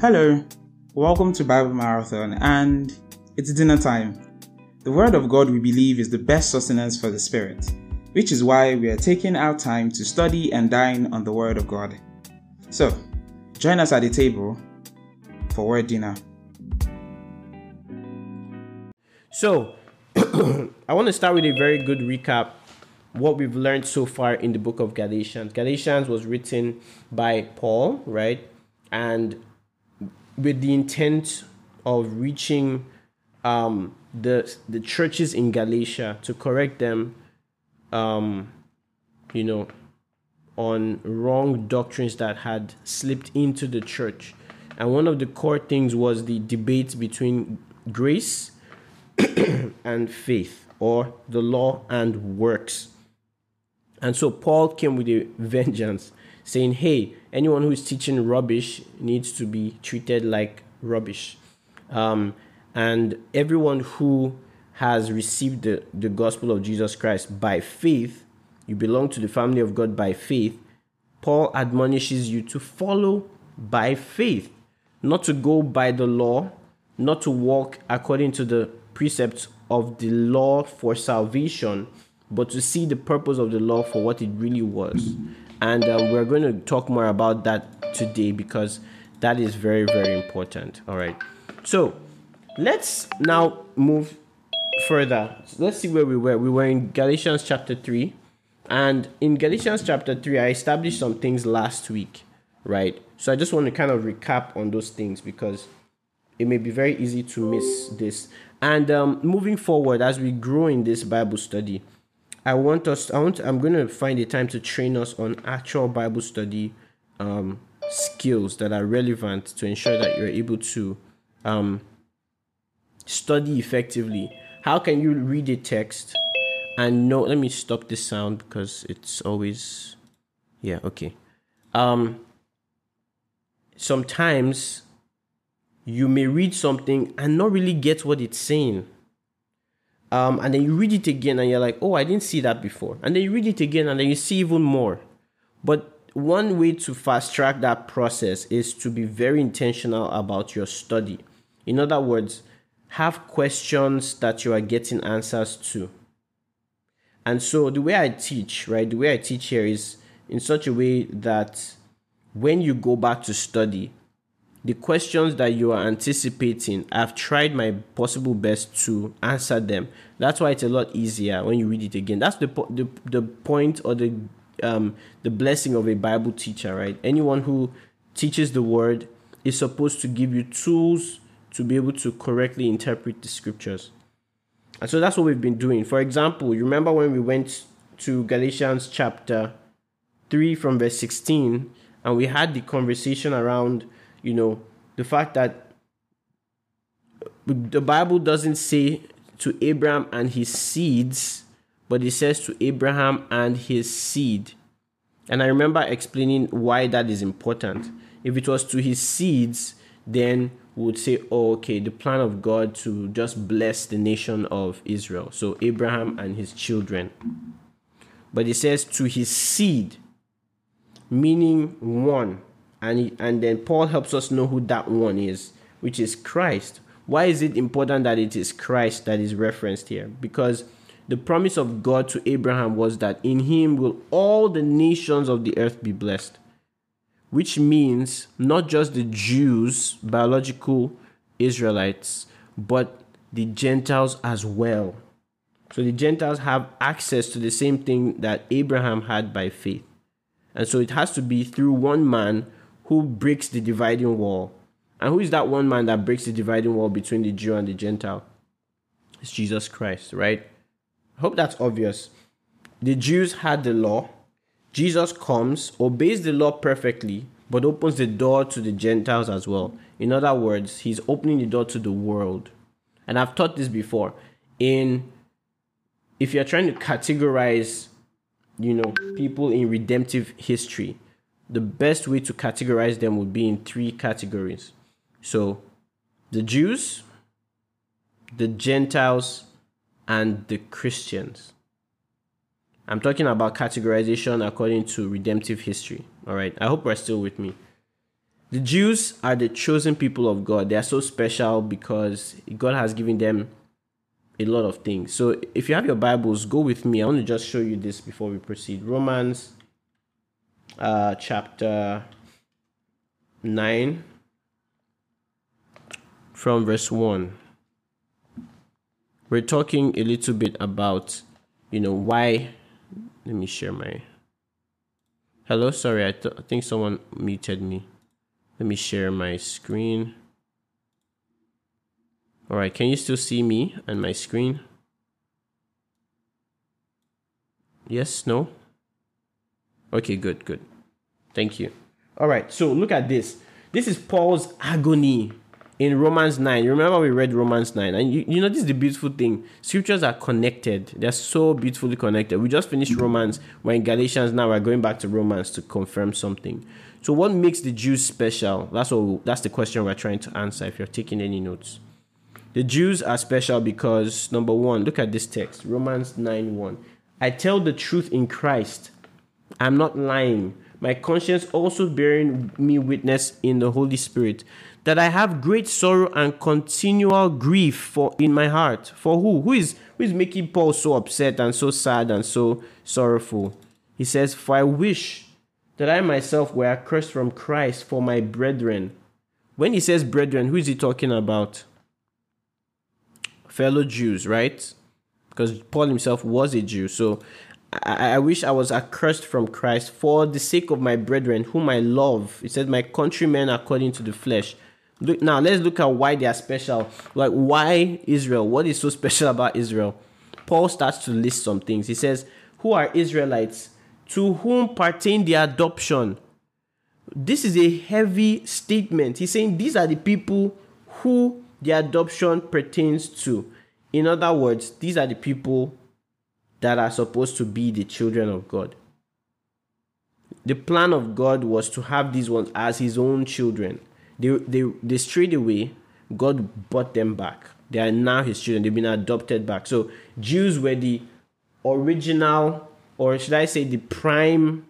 Hello, welcome to Bible Marathon, and it's dinner time. The Word of God, we believe, is the best sustenance for the Spirit, which is why we are taking our time to study and dine on the Word of God. So, join us at the table for Word Dinner. So, I want to start with a very good recap what we've learned so far in the book of Galatians. Galatians was written by Paul, right? And with the intent of reaching um, the the churches in Galatia to correct them, um, you know, on wrong doctrines that had slipped into the church. And one of the core things was the debate between grace and faith, or the law and works. And so Paul came with a vengeance, saying, Hey, anyone who is teaching rubbish needs to be treated like rubbish. Um, and everyone who has received the, the gospel of Jesus Christ by faith, you belong to the family of God by faith. Paul admonishes you to follow by faith, not to go by the law, not to walk according to the precepts of the law for salvation, but to see the purpose of the law for what it really was. And uh, we're going to talk more about that today because that is very, very important. All right. So let's now move further. Let's see where we were. We were in Galatians chapter 3. And in Galatians chapter 3, I established some things last week, right? So I just want to kind of recap on those things because it may be very easy to miss this. And um, moving forward, as we grow in this Bible study, I want us. I want. I'm going to find a time to train us on actual Bible study um, skills that are relevant to ensure that you're able to um, study effectively. How can you read a text and know? Let me stop this sound because it's always. Yeah. Okay. Um. Sometimes you may read something and not really get what it's saying um, and then you read it again and you're like, oh, I didn't see that before. And then you read it again and then you see even more. But one way to fast track that process is to be very intentional about your study. In other words, have questions that you are getting answers to. And so the way I teach, right, the way I teach here is in such a way that when you go back to study, the questions that you are anticipating, I've tried my possible best to answer them. That's why it's a lot easier when you read it again. That's the the, the point or the um, the blessing of a Bible teacher, right? Anyone who teaches the word is supposed to give you tools to be able to correctly interpret the scriptures. And so that's what we've been doing. For example, you remember when we went to Galatians chapter 3 from verse 16 and we had the conversation around you know, the fact that the Bible doesn't say to Abraham and his seeds, but it says to Abraham and his seed. And I remember explaining why that is important. If it was to his seeds, then we would say, oh, okay, the plan of God to just bless the nation of Israel. So Abraham and his children. But it says to his seed, meaning one and and then Paul helps us know who that one is, which is Christ. Why is it important that it is Christ that is referenced here? Because the promise of God to Abraham was that in him will all the nations of the earth be blessed, which means not just the Jews, biological Israelites, but the Gentiles as well. So the Gentiles have access to the same thing that Abraham had by faith. And so it has to be through one man who breaks the dividing wall. And who is that one man that breaks the dividing wall between the Jew and the Gentile? It's Jesus Christ, right? I hope that's obvious. The Jews had the law. Jesus comes, obeys the law perfectly, but opens the door to the Gentiles as well. In other words, he's opening the door to the world. And I've taught this before. In if you're trying to categorize, you know, people in redemptive history, the best way to categorize them would be in three categories. So, the Jews, the Gentiles, and the Christians. I'm talking about categorization according to redemptive history. All right. I hope we're still with me. The Jews are the chosen people of God. They are so special because God has given them a lot of things. So if you have your Bibles, go with me. I want to just show you this before we proceed. Romans uh, chapter 9 from verse 1. We're talking a little bit about, you know, why. Let me share my. Hello, sorry, I, th- I think someone muted me. Let me share my screen. All right, can you still see me and my screen? Yes, no? Okay, good, good. Thank you. All right, so look at this. This is Paul's agony in Romans 9. Remember, we read Romans 9, and you, you know, this is the beautiful thing. Scriptures are connected, they're so beautifully connected. We just finished Romans, we're in Galatians now, we're going back to Romans to confirm something. So, what makes the Jews special? That's what that's the question we're trying to answer if you're taking any notes. The Jews are special because number one, look at this text, Romans 9 1. I tell the truth in Christ. I'm not lying. My conscience also bearing me witness in the Holy Spirit that I have great sorrow and continual grief for in my heart. For who? Who is who is making Paul so upset and so sad and so sorrowful? He says, For I wish that I myself were accursed from Christ for my brethren. When he says brethren, who is he talking about? Fellow Jews, right? Because Paul himself was a Jew. So I, I wish I was accursed from Christ for the sake of my brethren, whom I love. He said, My countrymen according to the flesh. Look, now let's look at why they are special. Like why Israel? What is so special about Israel? Paul starts to list some things. He says, Who are Israelites? To whom pertain the adoption? This is a heavy statement. He's saying these are the people who the adoption pertains to. In other words, these are the people that are supposed to be the children of God. The plan of God was to have these ones as his own children. They, they, they strayed away, God brought them back. They are now his children, they've been adopted back. So, Jews were the original, or should I say, the prime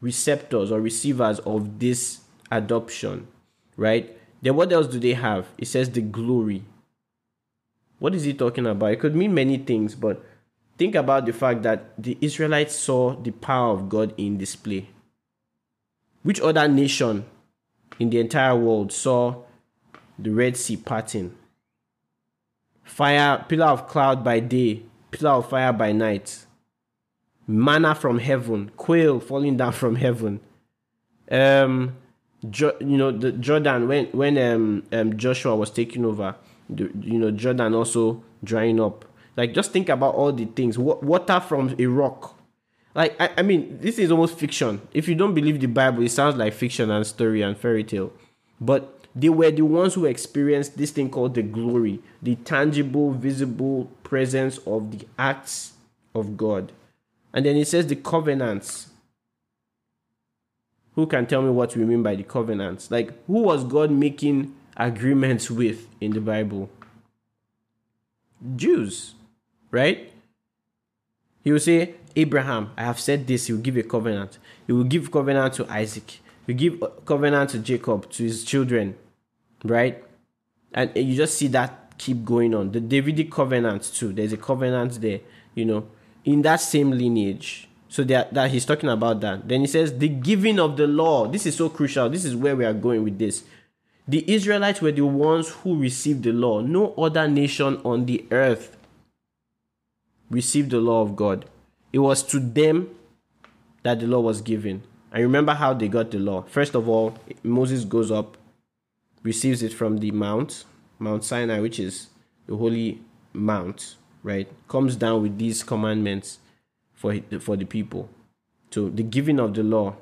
receptors or receivers of this adoption, right? Then, what else do they have? It says the glory. What is he talking about? It could mean many things, but think about the fact that the Israelites saw the power of God in display. Which other nation in the entire world saw the Red Sea parting? Fire, pillar of cloud by day, pillar of fire by night. Manna from heaven, quail falling down from heaven. Um, you know the Jordan when when um, um Joshua was taking over, the, you know Jordan also drying up like, just think about all the things. Water from a rock. Like, I, I mean, this is almost fiction. If you don't believe the Bible, it sounds like fiction and story and fairy tale. But they were the ones who experienced this thing called the glory, the tangible, visible presence of the acts of God. And then it says the covenants. Who can tell me what we mean by the covenants? Like, who was God making agreements with in the Bible? Jews right? He will say, Abraham, I have said this, he will give a covenant. He will give covenant to Isaac. He will give covenant to Jacob, to his children, right? And you just see that keep going on. The Davidic covenant too. There's a covenant there, you know, in that same lineage. So that, that he's talking about that. Then he says the giving of the law. This is so crucial. This is where we are going with this. The Israelites were the ones who received the law. No other nation on the earth received the law of God. It was to them that the law was given. And remember how they got the law. First of all, Moses goes up, receives it from the mount, Mount Sinai, which is the holy mount, right? Comes down with these commandments for, for the people. So the giving of the law.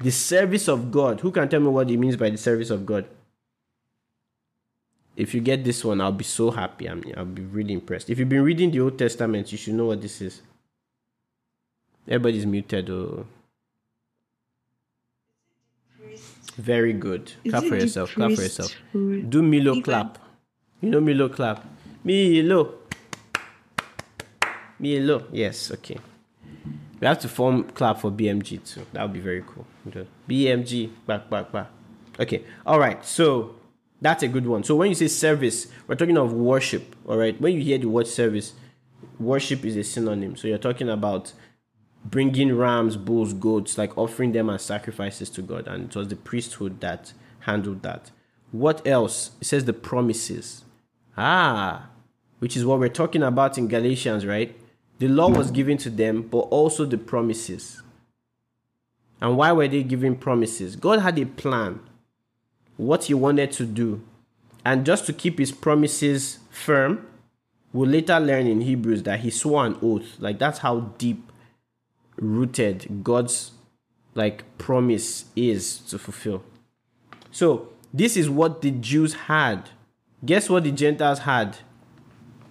The service of God. Who can tell me what it means by the service of God? If you get this one, I'll be so happy. I'm, I'll be really impressed. If you've been reading the Old Testament, you should know what this is. Everybody's muted. Oh. Very good. Is clap for yourself. Clap for yourself. Do Milo Even- clap. You know Milo clap. Milo. Milo. Yes, okay. We have to form clap for BMG too. That would be very cool. BMG, back, back, back. Okay. All right. So that's a good one. So when you say service, we're talking of worship. All right. When you hear the word service, worship is a synonym. So you're talking about bringing rams, bulls, goats, like offering them as sacrifices to God. And it was the priesthood that handled that. What else? It says the promises. Ah, which is what we're talking about in Galatians, right? The law was given to them, but also the promises. And why were they giving promises? God had a plan, what He wanted to do. And just to keep His promises firm, we'll later learn in Hebrews that He swore an oath. Like that's how deep rooted God's like promise is to fulfill. So this is what the Jews had. Guess what the Gentiles had?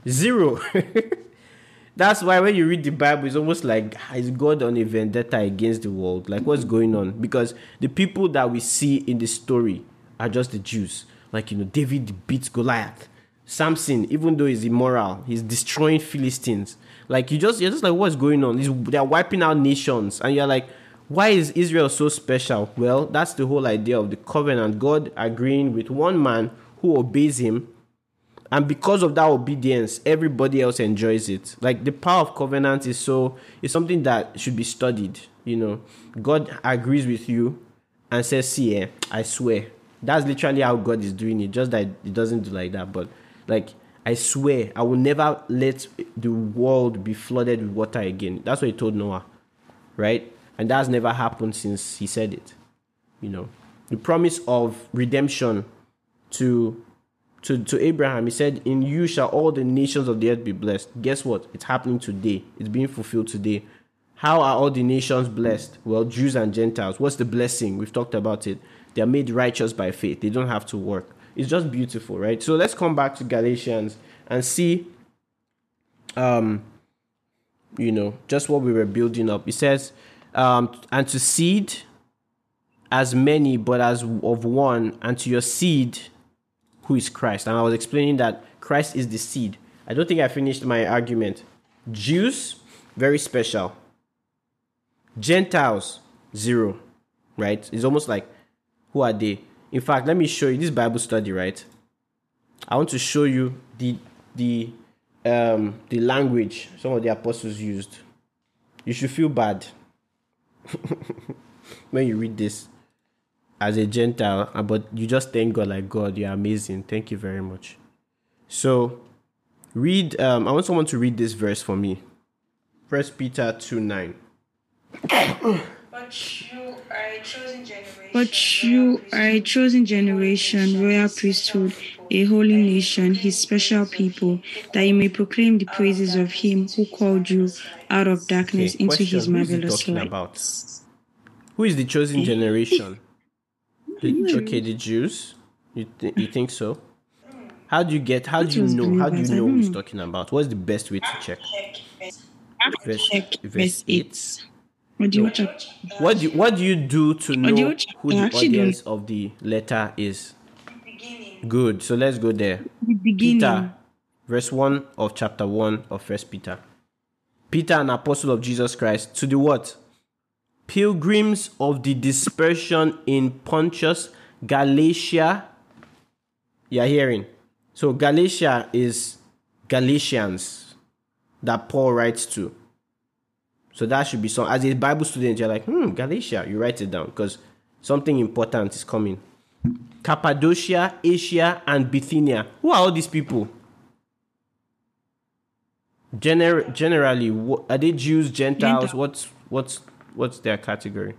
Zero. That's why when you read the Bible, it's almost like is God on a vendetta against the world? Like what's going on? Because the people that we see in the story are just the Jews. Like you know, David beats Goliath. Samson, even though he's immoral, he's destroying Philistines. Like you just you're just like what's going on? They're wiping out nations, and you're like, why is Israel so special? Well, that's the whole idea of the covenant. God agreeing with one man who obeys him and because of that obedience everybody else enjoys it like the power of covenant is so it's something that should be studied you know god agrees with you and says see eh, i swear that's literally how god is doing it just that it doesn't do like that but like i swear i will never let the world be flooded with water again that's what he told noah right and that's never happened since he said it you know the promise of redemption to to, to Abraham, he said, In you shall all the nations of the earth be blessed. Guess what? It's happening today. It's being fulfilled today. How are all the nations blessed? Well, Jews and Gentiles. What's the blessing? We've talked about it. They are made righteous by faith. They don't have to work. It's just beautiful, right? So let's come back to Galatians and see um you know, just what we were building up. It says, um, and to seed as many, but as of one, and to your seed who is Christ. And I was explaining that Christ is the seed. I don't think I finished my argument. Jews, very special. Gentiles, zero. Right? It's almost like, who are they? In fact, let me show you this Bible study, right? I want to show you the the um the language some of the apostles used. You should feel bad when you read this as a Gentile, uh, but you just thank God like God, you're amazing. Thank you very much. So read um I want someone to read this verse for me. First Peter 2 9. But you are a chosen generation. But you are a chosen generation, royal priesthood, a holy nation, his special people, that you may proclaim the praises of him who called you out of darkness Okay, into question, his who is he marvelous talking light. about? Who is the chosen generation? The- okay, the Jews. You th- you think so? How do you get? How do you know? How do you know who don't he's hmm. talking about? What's the best way to check? Check verse- Verse, Check verse verse eight. 8. What do you watch out? What do you, do to know who the audience of the letter is? Good. So let's go there. Peter, verse 1 of chapter 1 of First Peter. Peter, an apostle of Jesus Christ, to the what? Pilgrims of the dispersion in Pontus, Galatia. You're hearing. So Galatia is Galatians that Paul writes to. So that should be some. As a Bible student, you're like, hmm, Galatia. You write it down because something important is coming. Cappadocia, Asia, and Bithynia. Who are all these people? Gener- generally, wha- are they Jews, Gentiles? Gentile. What's what's what's their category?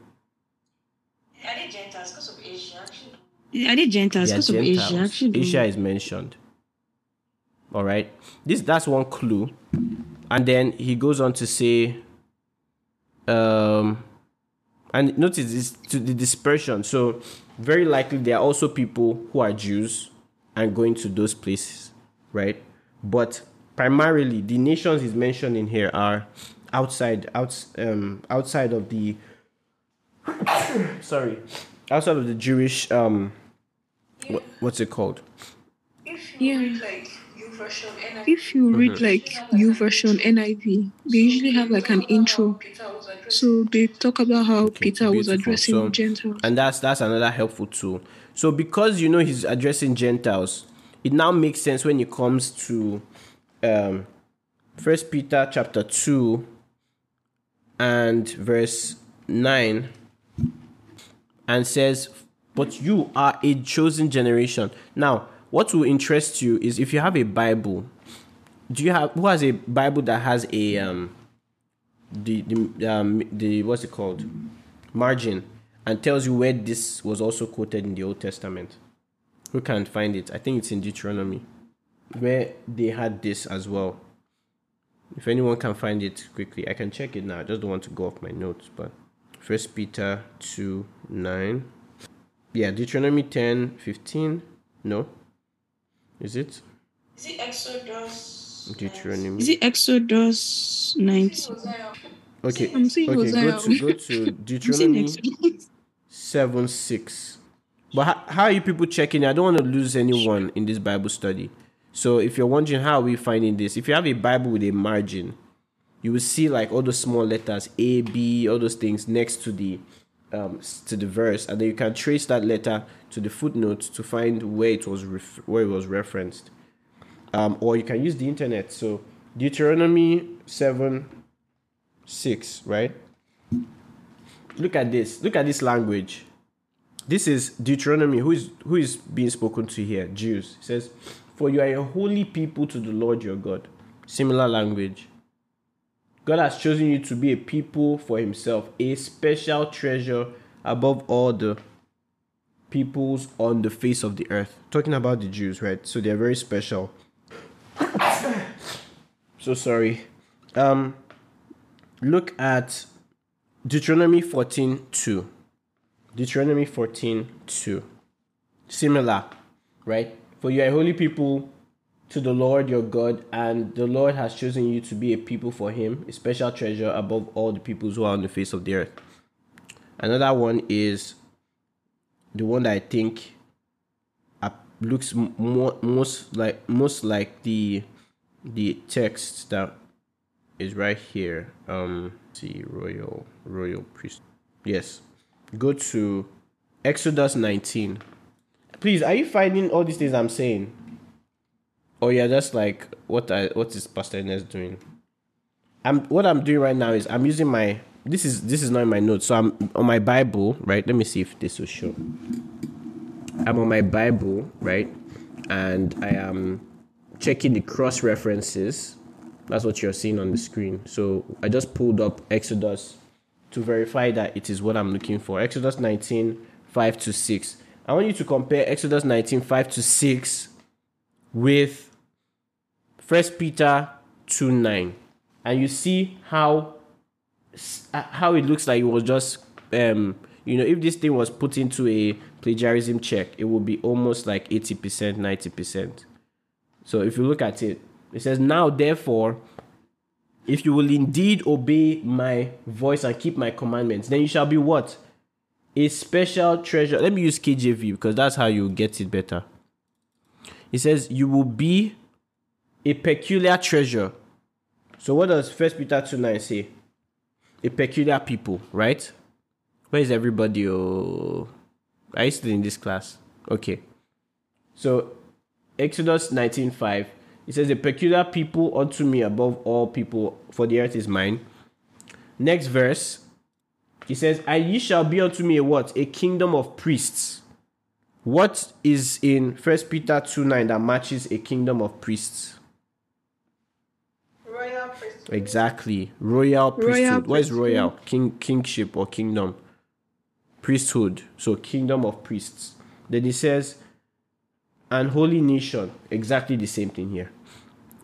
Are they Gentiles because of Asia? Actually, Are they Gentiles? Because of Asia. Actually, Asia is mentioned. All right. This that's one clue, and then he goes on to say, um, and notice this to the dispersion. So very likely there are also people who are Jews and going to those places, right? But primarily the nations is mentioned in here are outside outs um outside of the sorry outside of the Jewish um what, what's it called? Yeah. Read you version, NIV. If you read like YouVersion NIV, they usually have like an intro. Peter was addressing So they talk about how Peter was addressing So- Gentiles. and that's that's another helpful tool so because you know he's addressing gentiles it now makes sense when it comes to um first peter chapter 2 and verse 9 and says but you are a chosen generation now what will interest you is if you have a bible do you have who has a bible that has a um the the um the what's it called margin and tells you where this was also quoted in the Old Testament. Who can't find it? I think it's in Deuteronomy, where they had this as well. If anyone can find it quickly, I can check it now. I just don't want to go off my notes, but First Peter 2 9. Yeah, Deuteronomy 10 15. No. Is it? Is it Exodus? Deuteronomy. Is it Exodus 19? Okay. I'm seeing okay, go to go to Deuteronomy 7 6. But how, how are you people checking? I don't want to lose anyone in this Bible study. So if you're wondering how are we finding this, if you have a Bible with a margin, you will see like all those small letters A, B, all those things next to the um to the verse, and then you can trace that letter to the footnote to find where it was ref- where it was referenced. Um, or you can use the internet. So Deuteronomy seven six, right? Look at this. Look at this language. This is Deuteronomy. Who is who is being spoken to here? Jews. It says, "For you are a holy people to the Lord your God." Similar language. God has chosen you to be a people for Himself, a special treasure above all the peoples on the face of the earth. Talking about the Jews, right? So they're very special. so sorry. Um, look at Deuteronomy 14 2. Deuteronomy 14 2. Similar, right? For you are holy people to the Lord your God, and the Lord has chosen you to be a people for him, a special treasure above all the peoples who are on the face of the earth. Another one is the one that I think uh, looks more most like most like the the text that is right here. Um, see royal royal priest. Yes, go to Exodus 19. Please, are you finding all these things I'm saying? Or you're just like what I what is Pastor Ernest doing? I'm what I'm doing right now is I'm using my this is this is not in my notes. So I'm on my Bible, right? Let me see if this will show. I'm on my Bible, right? And I am checking the cross references. That's what you're seeing on the screen. So I just pulled up Exodus to verify that it is what I'm looking for. Exodus 19, 5 to 6. I want you to compare Exodus 19, 5 to 6 with First Peter 2, 9. And you see how how it looks like it was just um you know if this thing was put into a plagiarism check it would be almost like 80% 90% so if you look at it it says now therefore if you will indeed obey my voice and keep my commandments then you shall be what? A special treasure. Let me use kjv because that's how you get it better. It says you will be a peculiar treasure so what does first peter 2 9 say a peculiar people, right? Where is everybody? Oh, are you still in this class? Okay. So, Exodus 19:5, it says, "A peculiar people unto me above all people, for the earth is mine." Next verse, he says, "And ye shall be unto me a what? A kingdom of priests." What is in First Peter 2 9 that matches a kingdom of priests? Exactly. Royal priesthood. Royal what is royal? King kingship or kingdom? Priesthood. So kingdom of priests. Then he says, and holy nation. Exactly the same thing here.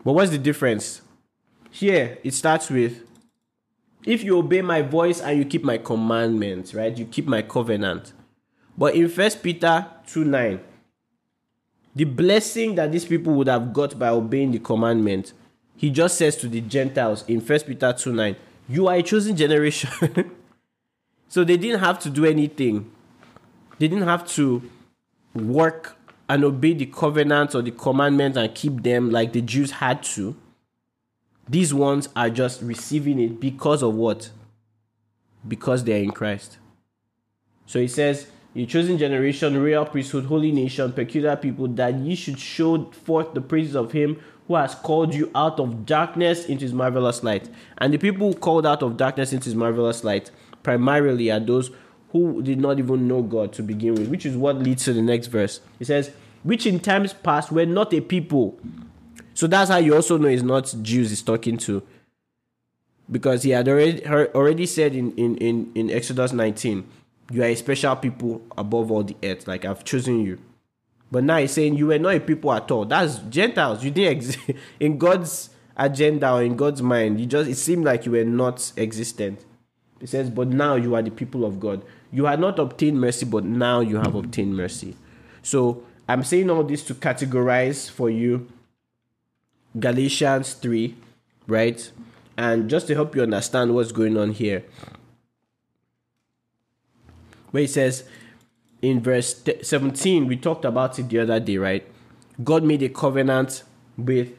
But what's the difference? Here it starts with if you obey my voice and you keep my commandments, right? You keep my covenant. But in First Peter 2 9, the blessing that these people would have got by obeying the commandment, he just says to the Gentiles in First Peter 2 9, You are a chosen generation. so they didn't have to do anything, they didn't have to work and obey the covenants or the commandments and keep them like the Jews had to, these ones are just receiving it because of what? Because they're in Christ. So he says, "You chosen generation, royal priesthood, holy nation, peculiar people, that ye should show forth the praises of him who has called you out of darkness into his marvelous light. And the people who called out of darkness into his marvelous light primarily are those who did not even know God to begin with, which is what leads to the next verse. It says, Which in times past were not a people. So that's how you also know it's not Jews he's talking to. Because he had already already said in, in, in, in Exodus 19, You are a special people above all the earth, like I've chosen you. But now he's saying you were not a people at all. That's Gentiles. You didn't exist in God's agenda or in God's mind. You just it seemed like you were not existent. He says, But now you are the people of God. You had not obtained mercy, but now you have obtained mercy. So I'm saying all this to categorize for you Galatians 3, right? And just to help you understand what's going on here. Where he says, in verse 17, we talked about it the other day, right? God made a covenant with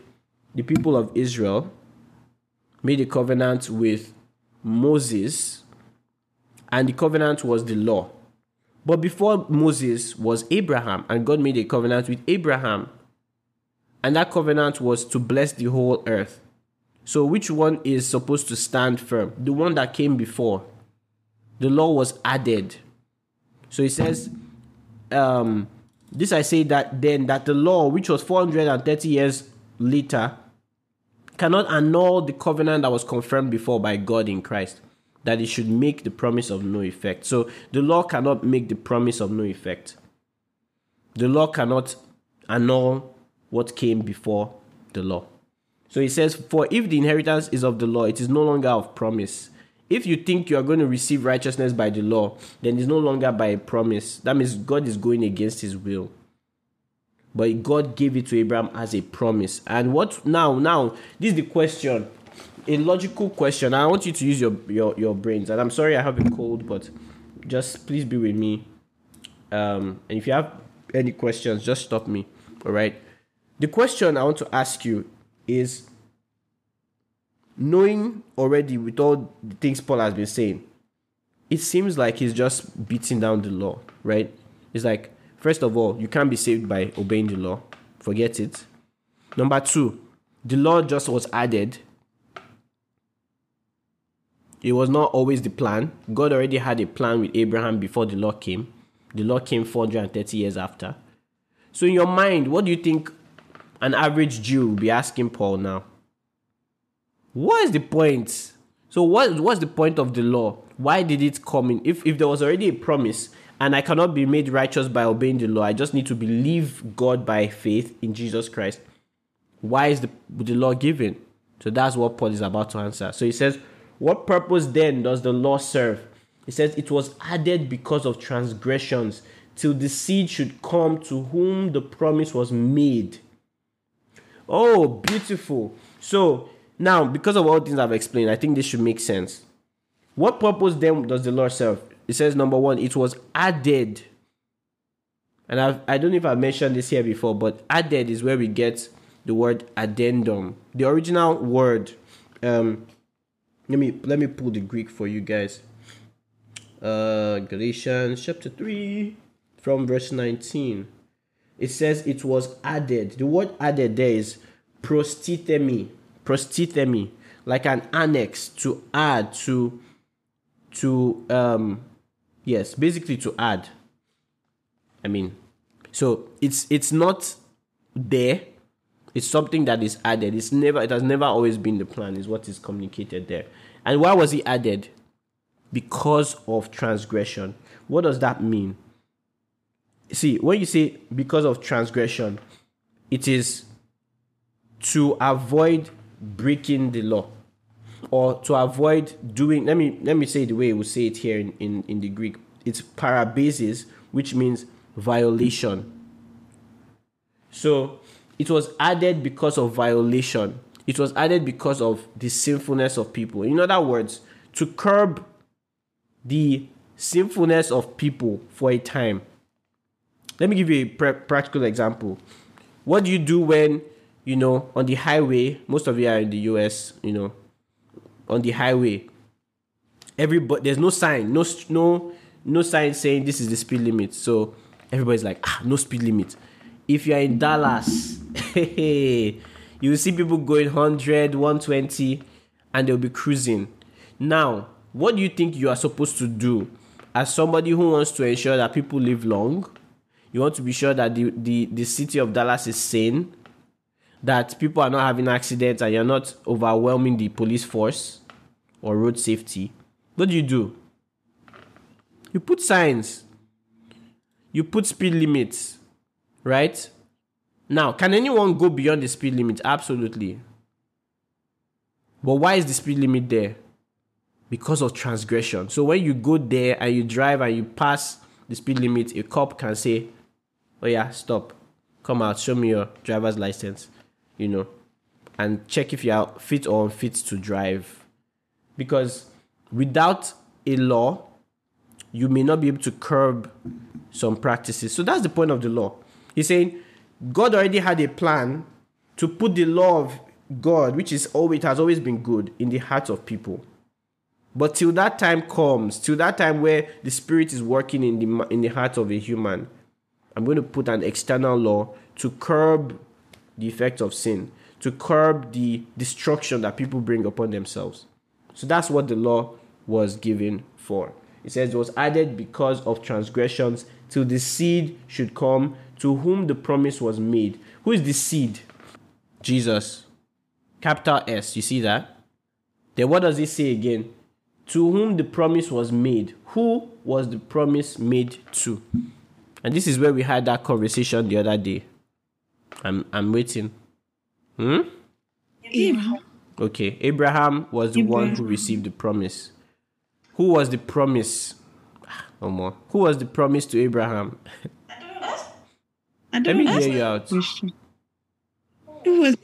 the people of Israel, made a covenant with Moses, and the covenant was the law. But before Moses was Abraham, and God made a covenant with Abraham, and that covenant was to bless the whole earth. So, which one is supposed to stand firm? The one that came before. The law was added so he says, um, this I say that then that the law, which was 430 years later, cannot annul the covenant that was confirmed before by God in Christ, that it should make the promise of no effect. So the law cannot make the promise of no effect. The law cannot annul what came before the law. So he says, For if the inheritance is of the law, it is no longer of promise. If you think you are going to receive righteousness by the law, then it's no longer by a promise. That means God is going against his will. But God gave it to Abraham as a promise. And what now? Now, this is the question. A logical question. I want you to use your, your, your brains. And I'm sorry I have a cold, but just please be with me. Um, and if you have any questions, just stop me. All right. The question I want to ask you is knowing already with all the things Paul has been saying, it seems like he's just beating down the law, right? It's like, first of all, you can't be saved by obeying the law. Forget it. Number two, the law just was added. It was not always the plan. God already had a plan with Abraham before the law came. The law came 430 years after. So, in your mind, what do you think an average Jew will be asking Paul now? What is the point? So what what's the point of the law? Why did it come in? If if there was already a promise and I cannot be made righteous by obeying the law, I just need to believe God by faith in Jesus Christ. Why is the, the law given? So that's what Paul is about to answer. So he says, What purpose then does the law serve? He says, It was added because of transgressions, till the seed should come to whom the promise was made. Oh, beautiful. So now, because of all things I've explained, I think this should make sense. What purpose then does the Lord serve? It says, number one, it was added. And I've, I don't know if I mentioned this here before, but added is where we get the word addendum. The original word, um, let me let me pull the Greek for you guys. Uh, Galatians chapter 3 from verse 19. It says it was added. The word added there is prostithemi prostithemi, like an annex to add to to um yes, basically to add. I mean, so it's it's not there. It's something that is added. It's never it has never always been the plan, is what is communicated there. And why was he added? Because of transgression. What does that mean? See, when you say because of transgression, it is to avoid breaking the law or to avoid doing let me let me say the way we say it here in, in, in the greek. It's parabasis which means violation. So it was added because of violation. It was added because of the sinfulness of people. In other words to curb the sinfulness of people for a time. Let me give you a pr- practical example. What do you do when you know on the highway? Most of you are in the US. You know, on the highway, everybody there's no sign, no no no sign saying this is the speed limit. So everybody's like, ah, no speed limit. If you are in Dallas, you will see people going 100, 120, and they'll be cruising. Now, what do you think you are supposed to do as somebody who wants to ensure that people live long? You want to be sure that the, the, the city of Dallas is sane, that people are not having accidents, and you're not overwhelming the police force or road safety. What do you do? You put signs, you put speed limits, right? Now, can anyone go beyond the speed limit? Absolutely. But why is the speed limit there? Because of transgression. So when you go there and you drive and you pass the speed limit, a cop can say, Oh yeah, stop. Come out, show me your driver's license, you know, and check if you are fit or unfit to drive. Because without a law, you may not be able to curb some practices. So that's the point of the law. He's saying God already had a plan to put the law of God, which is always has always been good, in the hearts of people. But till that time comes, till that time where the spirit is working in the in the heart of a human, I'm going to put an external law to curb the effects of sin, to curb the destruction that people bring upon themselves. So that's what the law was given for. It says it was added because of transgressions till the seed should come to whom the promise was made. Who is the seed? Jesus. Capital S. You see that? Then what does it say again? To whom the promise was made. Who was the promise made to? And this is where we had that conversation the other day. I'm I'm waiting. Hmm? Abraham. Okay. Abraham was the one who received the promise. Who was the promise? Ah, No more. Who was the promise to Abraham? I Let don't Let me hear you out. Question. Who was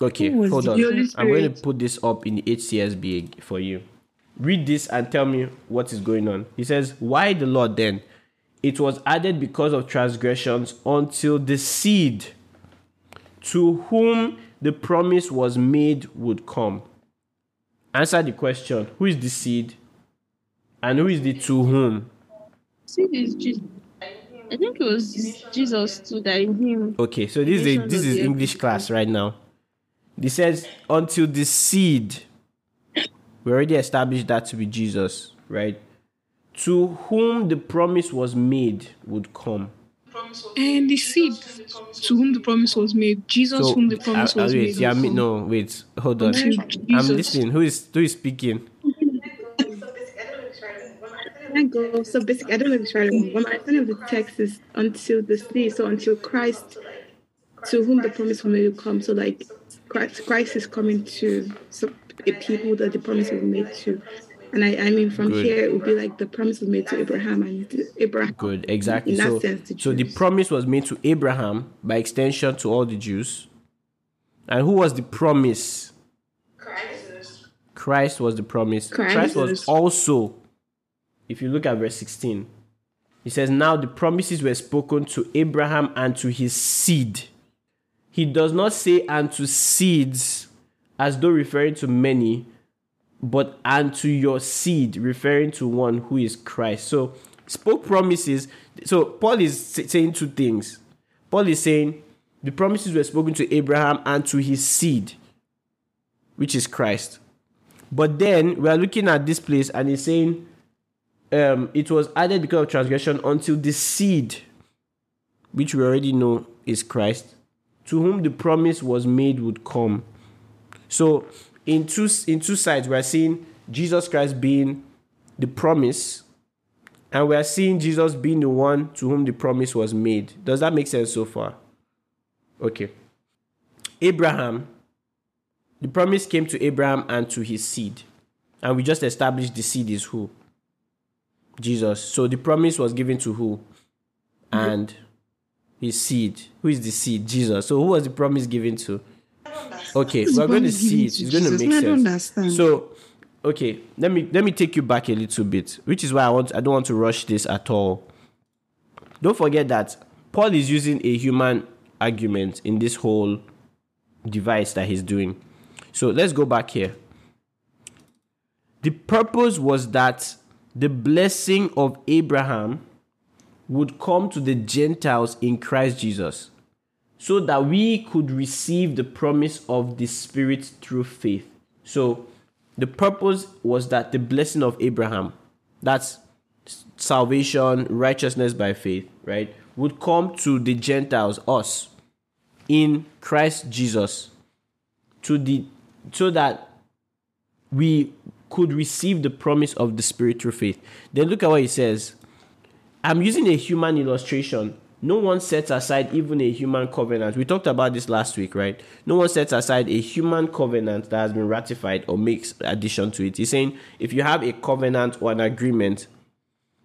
Okay, was hold on. I'm going to put this up in the HCSB for you. Read this and tell me what is going on. He says, Why the Lord then? It was added because of transgressions until the seed to whom the promise was made would come. Answer the question Who is the seed? And who is the to whom? See this Jesus. I think it was Jesus too that in him. Okay, so this is a, this is English class right now. It says until the seed. We already established that to be Jesus, right? To whom the promise was made would come. And the seed to whom the promise was made. Jesus So whom the promise uh, was wait, made. yeah, me, no, wait, hold on. Until I'm listening. Who is who is speaking? I go so basic. I don't know if it's relevant. One I of the text is until the sea, so until Christ, to whom the promise was made will come. So like Christ, Christ is coming to some a people that the promise was made to. And I, I mean, from Good. here it would be like the promise was made to Abraham and to Abraham. Good, exactly. In that So, sense, the so the promise was made to Abraham by extension to all the Jews. And who was the promise? Christ was the promise. Christ. Christ was also, if you look at verse 16, he says, Now the promises were spoken to Abraham and to his seed. He does not say and to seeds as though referring to many, but and to your seed, referring to one who is Christ. So spoke promises. So Paul is saying two things. Paul is saying the promises were spoken to Abraham and to his seed, which is Christ. But then we are looking at this place and he's saying um, it was added because of transgression until the seed, which we already know is Christ, to whom the promise was made would come. So in two in two sides, we are seeing Jesus Christ being the promise, and we are seeing Jesus being the one to whom the promise was made. Does that make sense so far? Okay. Abraham, the promise came to Abraham and to his seed. And we just established the seed is who? Jesus. So the promise was given to who? And his seed. Who is the seed? Jesus. So who was the promise given to? Okay, we're going to see it. It's going to make No, I sense. don't understand. So, okay, let me let me take you back a little bit, which is why I want I don't want to rush this at all. don't forget that Paul is using a human argument in this whole device that he's doing. So let's go back here. The purpose was that the blessing of Abraham would come to the Gentiles in Christ Jesus so that we could receive the promise of the Spirit through faith. So the purpose was that the blessing of Abraham, that's salvation, righteousness by faith, right, would come to the Gentiles, us, in Christ Jesus, to the so that we could receive the promise of the Spirit through faith. Then look at what he says. I'm using a human illustration. No one sets aside even a human covenant. We talked about this last week, right? No one sets aside a human covenant that has been ratified or makes addition to it. He's saying if you have a covenant or an agreement,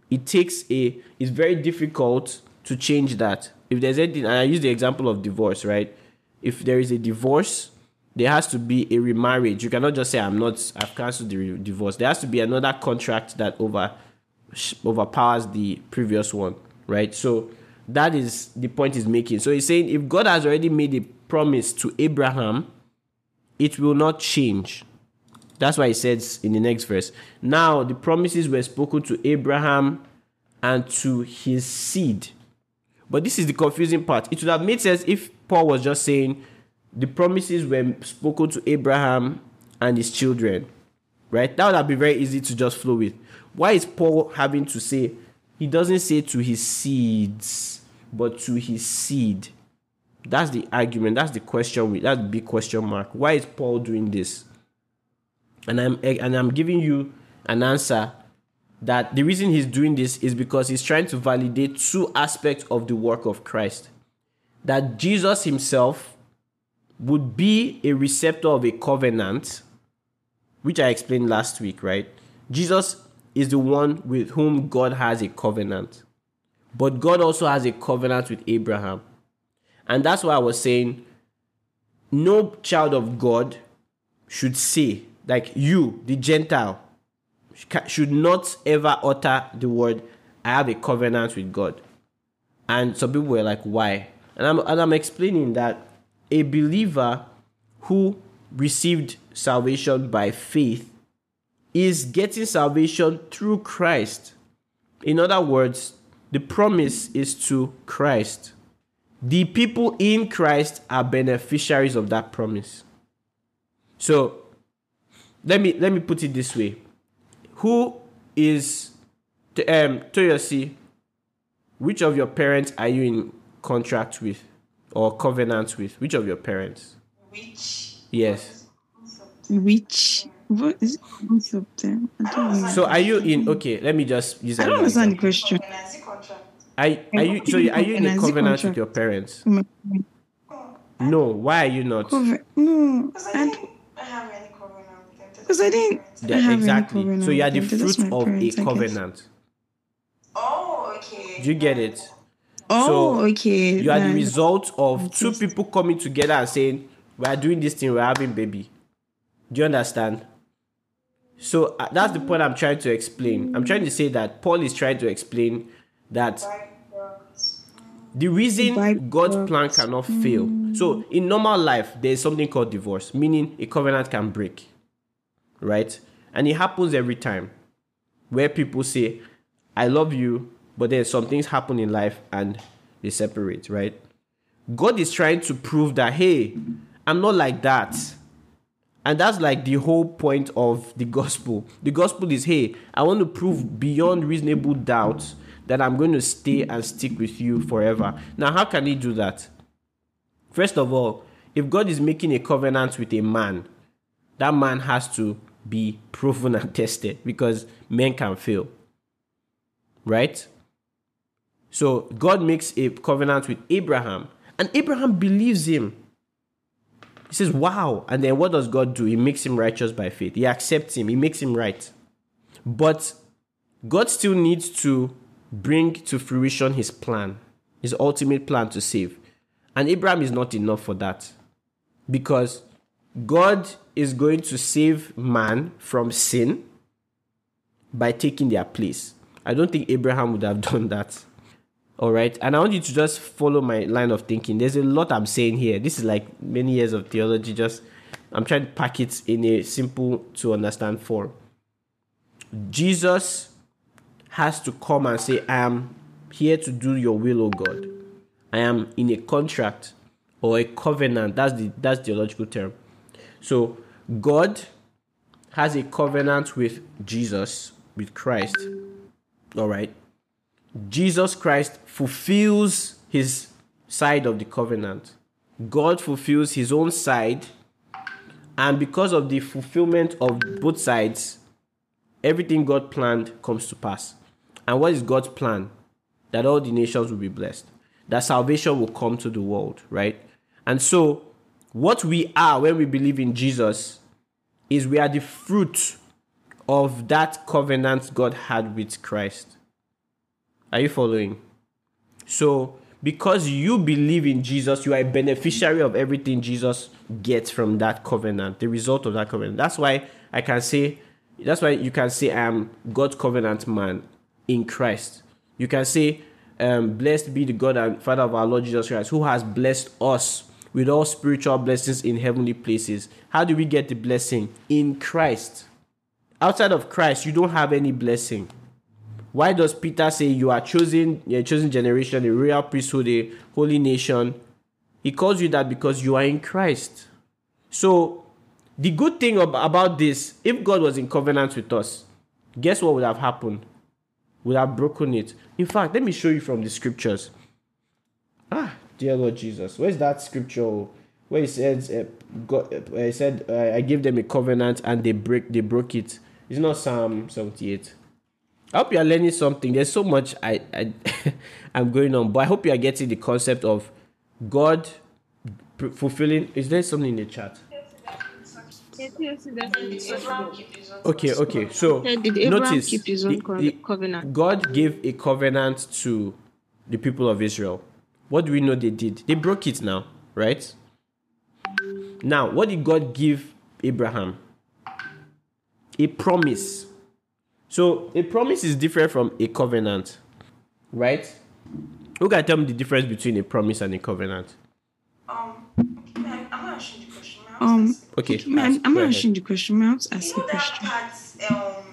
it takes a it's very difficult to change that. If there's anything, and I use the example of divorce, right? If there is a divorce, there has to be a remarriage. You cannot just say I'm not. I've cancelled the re- divorce. There has to be another contract that over overpowers the previous one, right? So that is the point he's making. So he's saying if God has already made a promise to Abraham, it will not change. That's why he says in the next verse. Now the promises were spoken to Abraham and to his seed. But this is the confusing part. It would have made sense if Paul was just saying the promises were spoken to Abraham and his children, right? That would have been very easy to just flow with. Why is Paul having to say, he doesn't say to his seeds, but to his seed? That's the argument. That's the question. That's the big question mark. Why is Paul doing this? And I'm and I'm giving you an answer that the reason he's doing this is because he's trying to validate two aspects of the work of Christ. That Jesus himself would be a receptor of a covenant, which I explained last week, right? Jesus is the one with whom God has a covenant. But God also has a covenant with Abraham. And that's why I was saying no child of God should say, like you, the Gentile, should not ever utter the word, I have a covenant with God. And some people were like, why? And I'm, and I'm explaining that a believer who received salvation by faith is getting salvation through Christ. In other words, the promise is to Christ. The people in Christ are beneficiaries of that promise. So let me let me put it this way. Who is um Toyosi? Which of your parents are you in contract with or covenant with? Which of your parents? Which? Yes. Which what is both of them? I don't know. So are you in okay, let me just use I don't another understand the question. Covenancy. Are, are you so are you in a Covenancy covenant with your parents? Mm, No. Why are you not? Cover- No, Because I I didn't have any covenant with them. because I didn't. Yeah, I have any exactly. covenant So you are the with them. That's fruit of parents, a I guess. covenant. Oh, okay. Do you get it? Oh, So, okay. You are the result of two people coming together and saying, We are doing this thing, we're having baby. Do you understand? So uh, that's the point I'm trying to explain. I'm trying to say that Paul is trying to explain that Right, works. The reason God's plan cannot fail. Mm. So in normal life, there's something called divorce, meaning a covenant can break. Right? And it happens every time where people say, I love you, but then some things happen in life and they separate, right? God is trying to prove that, hey, I'm not like that. And that's like the whole point of the gospel. The gospel is, hey, I want to prove beyond reasonable doubt that I'm going to stay and stick with you forever. Now, how can he do that? First of all, if God is making a covenant with a man, that man has to be proven and tested because men can fail. Right? So God makes a covenant with Abraham, and Abraham believes him. He says, Wow. And then what does God do? He makes him righteous by faith. He accepts him, he makes him right. But God still needs to bring to fruition his plan, his ultimate plan to save. And Abraham is not enough for that. Because God is going to save man from sin by taking their place. I don't think Abraham would have done that. All right. And I want you to just follow my line of thinking. There's a lot I'm saying here. This is like many years of theology. Just I'm trying to pack it in a simple to understand form. Jesus has to come and say, I am here to do your will, O God. I am in a contract or a covenant. That's the that's the theological term. So God has a covenant with Jesus, with Christ. All right. Jesus Christ fulfills his side of the covenant. God fulfills his own side. And because of the fulfillment of both sides, everything God planned comes to pass. And what is God's plan? That all the nations will be blessed, that salvation will come to the world, right? And so, what we are when we believe in Jesus is we are the fruit of that covenant God had with Christ. Are you following? So, because you believe in Jesus, you are a beneficiary of everything Jesus gets from that covenant, the result of that covenant. That's why I can say, that's why you can say I am God's covenant man in Christ. You can say, um, Blessed be the God and Father of our Lord Jesus Christ, who has blessed us with all spiritual blessings in heavenly places. How do we get the blessing? In Christ. Outside of Christ, you don't have any blessing. Why does Peter say you are chosen, a chosen generation, a royal priesthood, a holy nation? He calls you that because you are in Christ. So, the good thing about this, if God was in covenant with us, guess what would have happened? Would have broken it. In fact, let me show you from the scriptures. Ah, dear Lord Jesus, where's that scripture where it says, uh, God, uh, said, uh, I gave them a covenant and they break, they broke it. It's not Psalm 78. I hope you are learning something. There's so much I, I I'm going on, but I hope you are getting the concept of God fulfilling. Is there something in the chat? Okay, okay. So Did Abraham notice keep his own the- the- covenant? God gave a covenant to the people of Israel. What do we know they did? They broke it now, right? Now, what did God give Abraham? A promise. So, a promise is different from a covenant, right? Who can tell me the difference between a promise and a covenant? Um, okay, I'm, I'm not answering the question. May I Um. Okay, okay, man, ask, I'm go not ahead. answering the question. May I just ask you a know that question? part, um,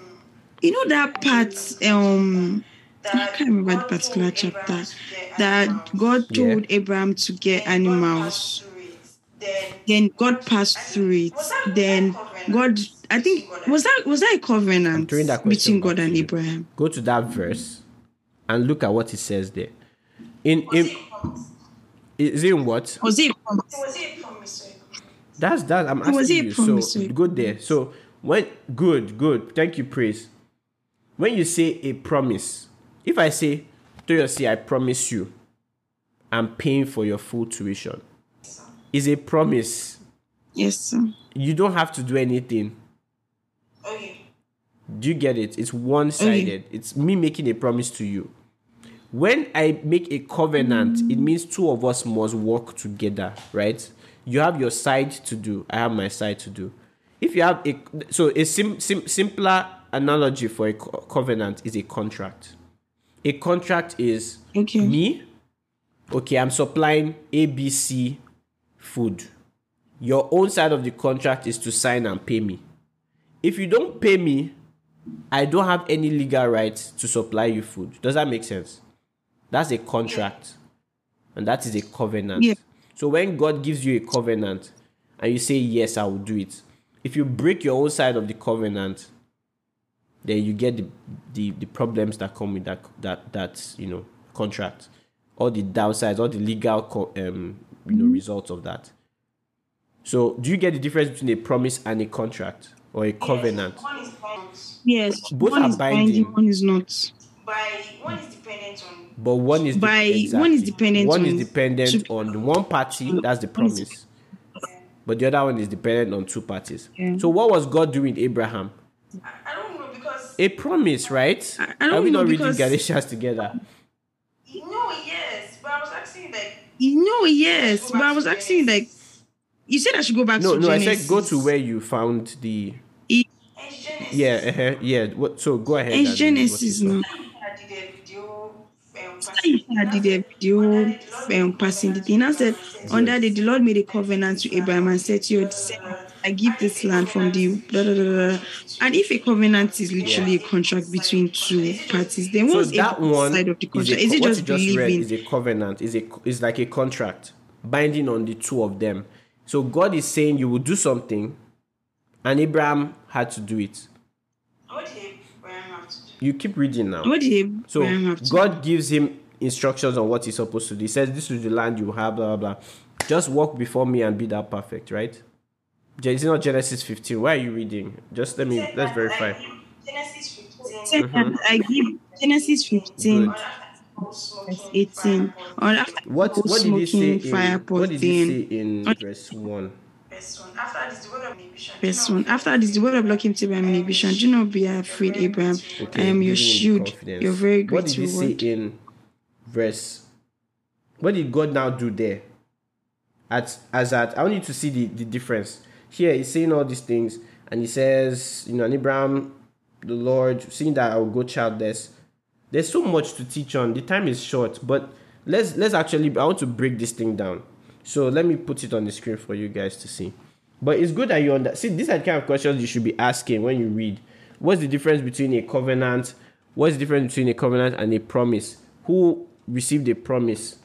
You know that part, um, I that can't remember the God particular told Abraham chapter, to get that animals, God Yeah. told Abraham to get then God animals. passed through it. Then Then God passed through it. Was that- was that Then God, I think, between God and was that was that a I'm covenant that question between God and. Abraham? Go to that verse and look at what it says there. In, in was it a promise? is it in what? Was it? a promise? That's that. I'm It was asking you. promise, So good there. So when good, good. Thank you, praise. When you say a promise, if I say to you, see, I promise you, I'm paying for your full tuition, is a promise. Yes, sir. You don't have to do anything. Okay. Do you get it? It's one sided. It's me making a promise to you. When I make a covenant, mm. it means two of us must work together, right? You have your side to do, I have my side to do. If you have a so a sim, sim, simpler analogy for a co- covenant is a contract. A contract is Okay. me. Okay, I'm supplying ABC food. Your own side of the contract is to sign and pay me. If you don't pay me, I don't have any legal right to supply you food. Does that make sense? That's a contract. And that is a covenant. Yeah. So when God gives you a covenant and you say, Yes, I will do it, if you break your own side of the covenant, then you get the, the, the problems that come with that that that you know contract, all the downsides, all the legal co- um you know results of that. So do you get the difference between a promise and a contract or a covenant? Yes, one is bound Yes. Both one are is binding. binding. One is not. by one is dependent on But one is By- de- one is dependent One on- is dependent two- on one party. That's the promise. But the other one is dependent on two parties. Yeah. So what was God doing Abraham? I, I don't know because A promise, right? I- I Are don't we know not reading because- Galatians together? no yes, but I was asking like No, yes, but I was asking like you said I should go back No, to no. I said go to where you found the. and Genesis. Yeah, uh-huh, yeah. What? So go ahead. It's and read what Genesis you now. I did a video um, passage he did the, the um, passing the thing, I said, on that day, the Lord made a covenant to Abraham and said to your descendants, I give this land from the blah, blah, blah, blah. And if a covenant is literally a contract between two parties, then So what's that one side of the is, contract? a, Is, it what just you just read believing? is a covenant, is a is like a contract binding on the two of them. So God is saying you will do something, and Abraham had to do it. What did Abraham have to do? You keep reading now. What did So Abraham have to God gives him instructions on what he's supposed to do. He says, "This is the land you have." Blah blah blah. Just walk before me and be that perfect, right? Je- It's not Genesis 15. Why are you reading? Just let me let's verify. Genesis 15. Say that mm-hmm. I give Genesis 15, Good. verse 18. What the what did he say in fire pot what did he thing. say in What- verse one? Verse 1. After this, the word of inhibition. Verse 1. After this, the word of Lord came to um, uh, Abraham in a vision. Do not be afraid, Abraham. I am your shield, confidence. your very What great did he reward. say in verse? What did God now do there? At as at I want you to see the, the difference. Here he's saying all these things, and he says, you know, and Abraham, the Lord, seeing that I will go childless. There's so much to teach on. The time is short, but let's let's actually I want to break this thing down. So let me put it on the screen for you guys to see. But it's good that you understand. See, these are the kind of questions you should be asking when you read. What's the difference between a covenant? What's the difference between a covenant and a promise? Who received a promise?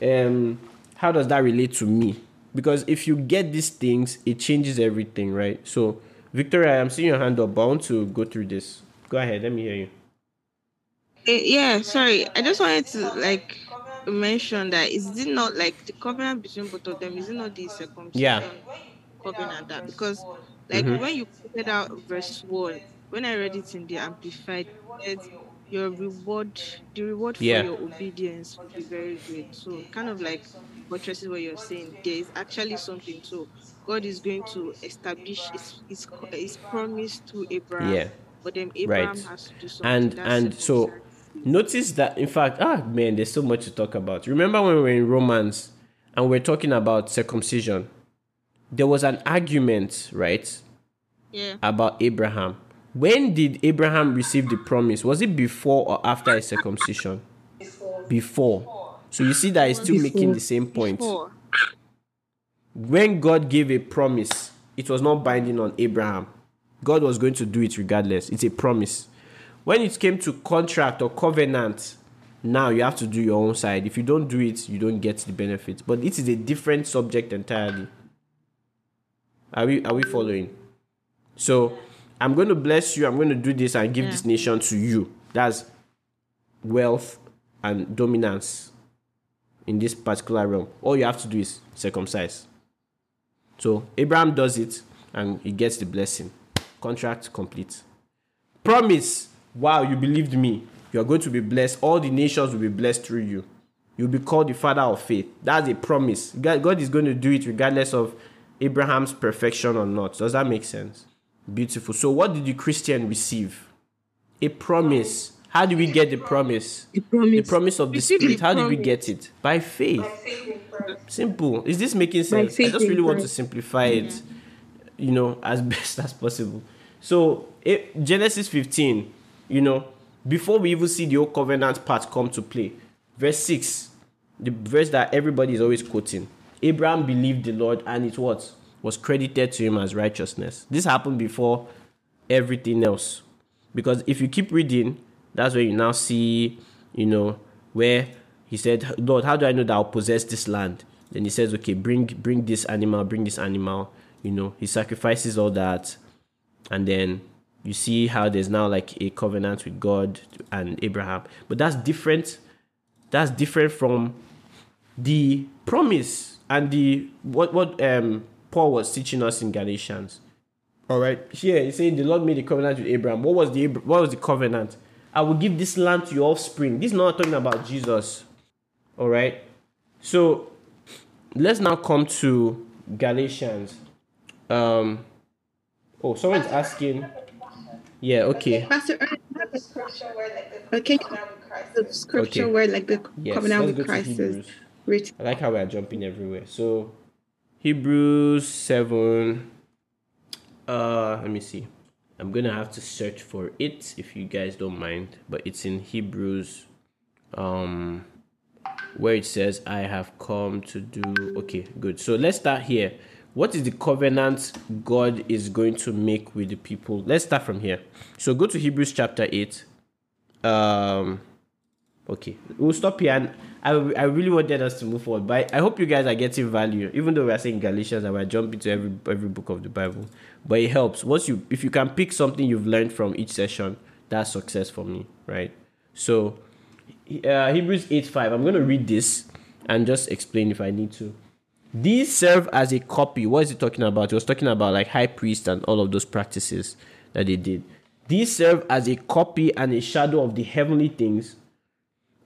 Um, how does that relate to me? Because if you get these things, it changes everything, right? So, Victoria, I'm seeing your hand up, but I want to go through this. Go ahead, let me hear you. Eh, yeah, sorry. I just wanted to like mention that is it not like the covenant between both of them? Is it not the circumcision Yeah. covenant that because like Mhm. when you put out verse one, when I read it in the amplified, it your reward, the reward for Yeah. your obedience will be very great. So kind of like buttresses what you're saying. There is actually something. So God is going to establish his his, his promise to Abraham. Yeah. But then Abraham Right. has to do something. and and so. Notice that in fact ah man there's so much to talk about remember when we were in romans and we are talking about circumcision there was an argument right yeah. about abraham when did abraham receive the promise was it before or after his circumcision before so you see that it's still making the same point Before. when God gave a promise, it was not binding on Abraham. God was going to do it regardless. It's a promise. When it came to contract or covenant, now you have to do your own side. If you don't do it, you don't get the benefit. But it is a different subject entirely. Are we are we following? So I'm going to bless you. I'm going to do this and give this nation to you. That's wealth and dominance in this particular realm. All you have to do is circumcise. So Abraham does it and he gets the blessing. Contract complete. Promise. Wow, you believed me. You are going to be blessed. All the nations will be blessed through you. You'll be called the father of faith. That's a promise. God God is going to do it regardless of Abraham's perfection or not. Does that make sense? Beautiful. So, what did the Christian receive? A promise. How do we get the promise? The promise. The promise of the Receive the Spirit. How did we get it? By faith. Simple. Is this making sense? I just really want to simplify it, you know, as best as possible. So, it, Genesis 15, you know, before we even see the old covenant part come to play, verse 6, the verse that everybody is always quoting Abraham believed the Lord and it what? Was credited to him as righteousness. This happened before everything else. Because if you keep reading, that's where you now see, you know, where he said, Lord, how do I know that I'll possess this land? Then he says, Okay, bring bring this animal, bring this animal. You know, he sacrifices all that. And then you see how there's now like a covenant with God and Abraham. But that's different. That's different from the promise and the what what um Paul was teaching us in Galatians. All right. Here he's saying the Lord made a covenant with Abraham. What was the what was the covenant? I will give this land to your offspring. This is not talking about Jesus. All right. So let's now come to Galatians. Um. Oh, someone's asking. Yeah. Okay. Pastor, Ernest, I have a Scripture where like the Okay. covenant with Christ the scripture Okay. where like the Yes. covenant with go Christ is Hebrews. written. I like how we are jumping everywhere. So Hebrews seven. Uh, let me see. I'm gonna have to search for it if you guys don't mind, but it's in Hebrews. Um, where it says, I have come to do. Okay, good. So let's start here. What is the covenant God is going to make with the people? Let's start from here. So go to Hebrews chapter 8. Um, okay, we'll stop here. And I, I really wanted us to move forward, but I hope you guys are getting value, even though we are saying Galatians and we're jumping to every every book of the Bible. But it helps. Once you if you can pick something you've learned from each session, that's success for me, right? So uh, Hebrews 8 5. I'm going to read this and just explain if I need to. These serve as a copy. What is he talking about? He was talking about like high priest and all of those practices that they did. These serve as a copy and a shadow of the heavenly things.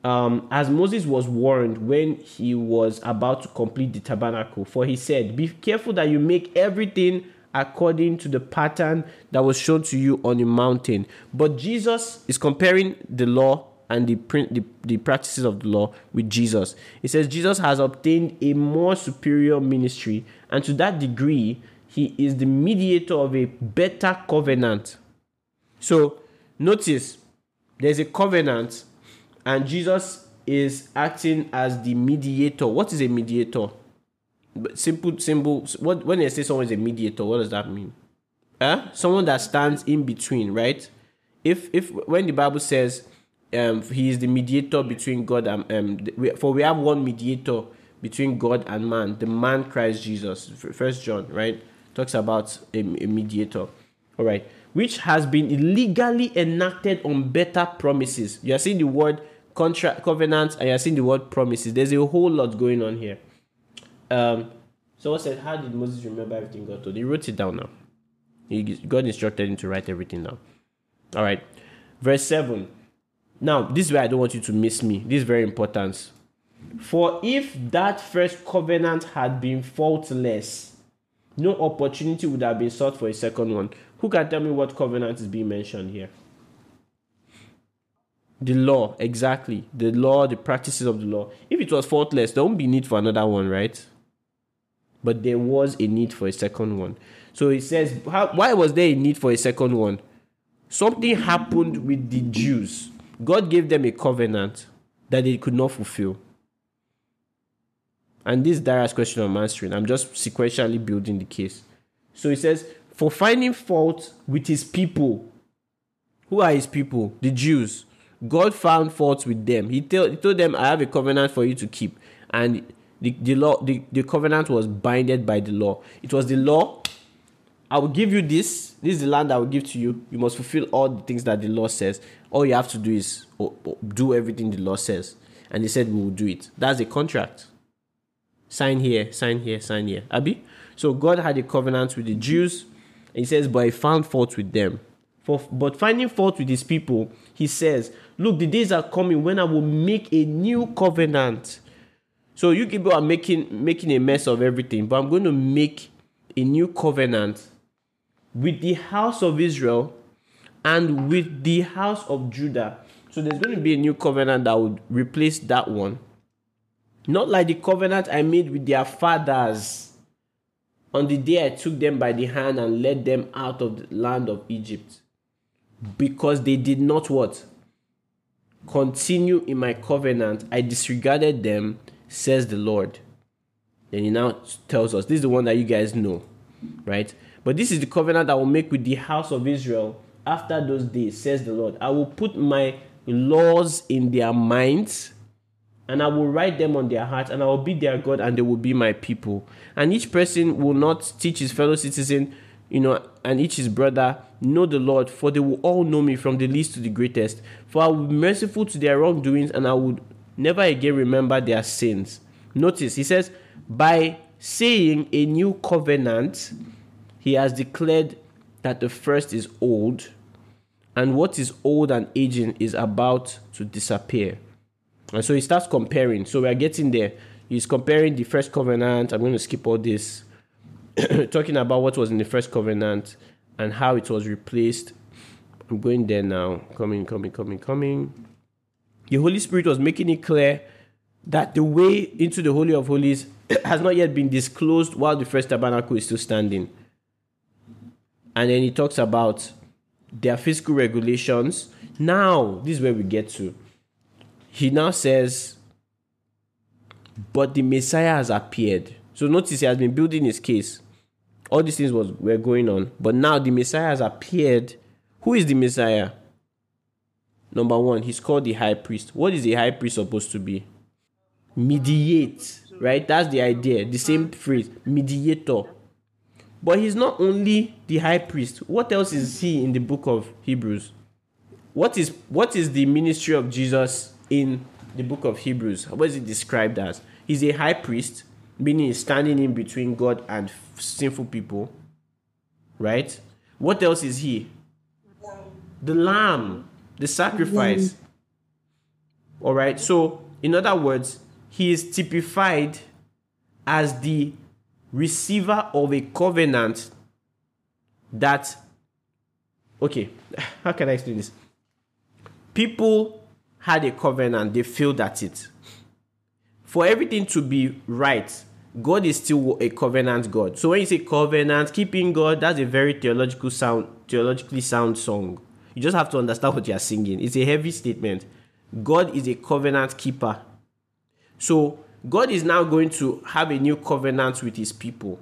Um, as Moses was warned when he was about to complete the tabernacle, for he said, Be careful that you make everything according to the pattern that was shown to you on the mountain. But Jesus is comparing the law and the, the, the practices of the law with Jesus. He says Jesus has obtained a more superior ministry, and to that degree, he is the mediator of a better covenant. So, notice there's a covenant, and Jesus is acting as the mediator. What is a mediator? Simple, simple. What when they say someone is a mediator, what does that mean? Huh? Someone that stands in between, right? If if when the Bible says um, he is the mediator between God and um, for we have one mediator between God and man, the man Christ Jesus. First John, right, talks about a, a mediator. All right, which has been illegally enacted on better promises. You are seeing the word contract, covenant, and you are seeing the word promises. There's a whole lot going on here. Um, so I said, how did Moses remember everything God told? He wrote it down now. He, God instructed him to write everything down. All right, verse seven. Now, this is where I don't want you to miss me. This is very important. For if that first covenant had been faultless, no opportunity would have been sought for a second one. Who can tell me what covenant is being mentioned here? The law, exactly. The law, the practices of the law. If it was faultless, there won't be need for another one, right? But there was a need for a second one. So it says, how, why was there a need for a second one? Something happened with the Jews God gave them a covenant that they could not fulfill. And this Darius question I'm answering. I'm just sequentially building the case. So he says, for finding fault with his people. Who are his people? The Jews. God found fault with them. He, tell, he told them, I have a covenant for you to keep. And the, the law, the, the covenant was binded by the law. It was the law. I will give you this. This is the land I will give to you. You must fulfill all the things that the law says all you have to do is do everything the law says. And they said, we will do it. That's a contract. Sign here, sign here, sign here. Abi? So God had a covenant with the Jews. And he says, but he found fault with them. For, but finding fault with his people, he says, Look, the days are coming when I will make a new covenant. So you people are making making a mess of everything, but I'm going to make a new covenant with the house of Israel and with the house of Judah. So there's going to be a new covenant that would replace that one. Not like the covenant I made with their fathers on the day I took them by the hand and led them out of the land of Egypt. Because they did not what? Continue in my covenant. I disregarded them, says the Lord. Then he now tells us this is the one that you guys know, right? But this is the covenant I will make with the house of Israel after those days, says the Lord, I will put my laws in their minds and I will write them on their hearts, and I will be their God, and they will be my people. And each person will not teach his fellow citizen, you know, and each his brother, know the Lord, for they will all know me from the least to the greatest. For I will be merciful to their wrongdoings, and I would never again remember their sins. Notice, he says, by saying a new covenant, he has declared that the first is old, and what is old and aging is about to disappear. And so he starts comparing. So we are getting there. He's comparing the first covenant. I'm going to skip all this, talking about what was in the first covenant and how it was replaced. I'm going there now. Coming, coming, coming, coming. The Holy Spirit was making it clear that the way into the Holy of Holies has not yet been disclosed while the first tabernacle is still standing. And then he talks about their physical regulations. Now, this is where we get to. He now says, but the Messiah has appeared. So notice he has been building his case. All these things was were going on, but now the Messiah has appeared. Who is the Messiah? Number one, he's called the high priest. What is the high priest supposed to be? Mediate, right? That's the idea. The same phrase, mediator. But he's not only the high priest. What else is he in the book of Hebrews? What is what is the ministry of Jesus in the book of Hebrews? What is it described as? He's a high priest, meaning he's standing in between God and sinful people. Right? What else is he? The lamb, the sacrifice. All right. So, in other words, he is typified as the receiver of a covenant that okay how can i explain this? People had a covenant they failed at it. For everything to be right god is still a covenant god. So when you say covenant keeping god that's a very theological sound theologically sound song. You just have to understand what you are singing. It's a heavy statement. God is a covenant keeper. So God is now going to have a new covenant with his people.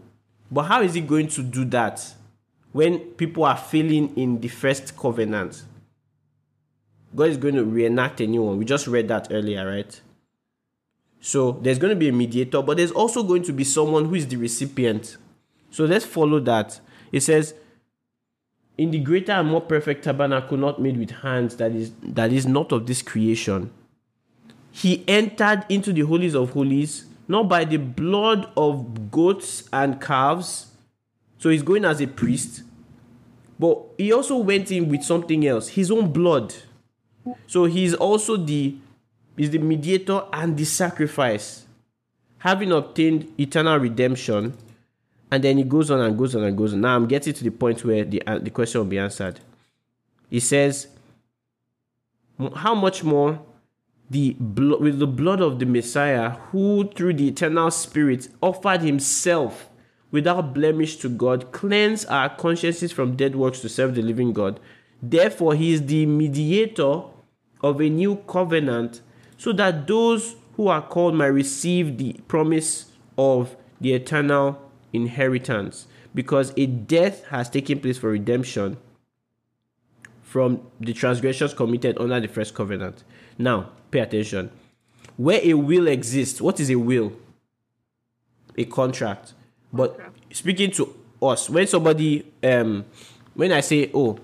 But how is he going to do that when people are failing in the first covenant? God is going to reenact a new one. We just read that earlier, right? So there's going to be a mediator, but there's also going to be someone who is the recipient. So let's follow that. It says, In the greater and more perfect tabernacle not made with hands, that is that is not of this creation he entered into the holies of holies not by the blood of goats and calves. So he's going as a priest. But he also went in with something else his own blood. So he's also the is the mediator and the sacrifice having obtained eternal redemption. And then he goes on and goes on and goes on. Now i'm getting to the point where the, uh, the question will be answered. He says how much more the with the blood of the Messiah, who through the eternal Spirit offered himself without blemish to God, cleanse our consciences from dead works to serve the living God. Therefore, he is the mediator of a new covenant, so that those who are called might receive the promise of the eternal inheritance. Because a death has taken place for redemption from the transgressions committed under the first covenant. Now, pay attention. Where a will exists, what is a will? A contract. But speaking to us, when somebody, um, when I say, "Oh,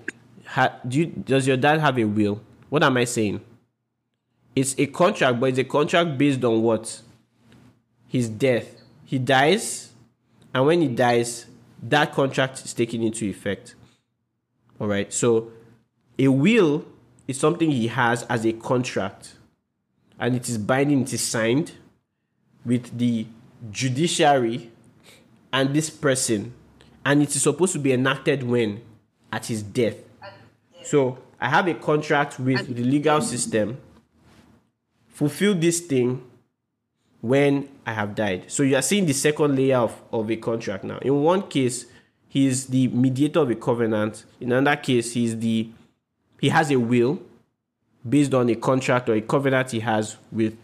ha, do you, does your dad have a will?" What am I saying? It's a contract, but it's a contract based on what? His death. He dies, and when he dies, that contract is taken into effect. All right. So, a will is something he has as a contract and it is binding, it is signed with the judiciary and this person, and it is supposed to be enacted when? At his death. So I have a contract with the legal system, fulfill this thing when I have died. So you are seeing the second layer of, of a contract now. In one case, he is the mediator of a covenant. In another case, he is the he has a will based on a contract or a covenant he has with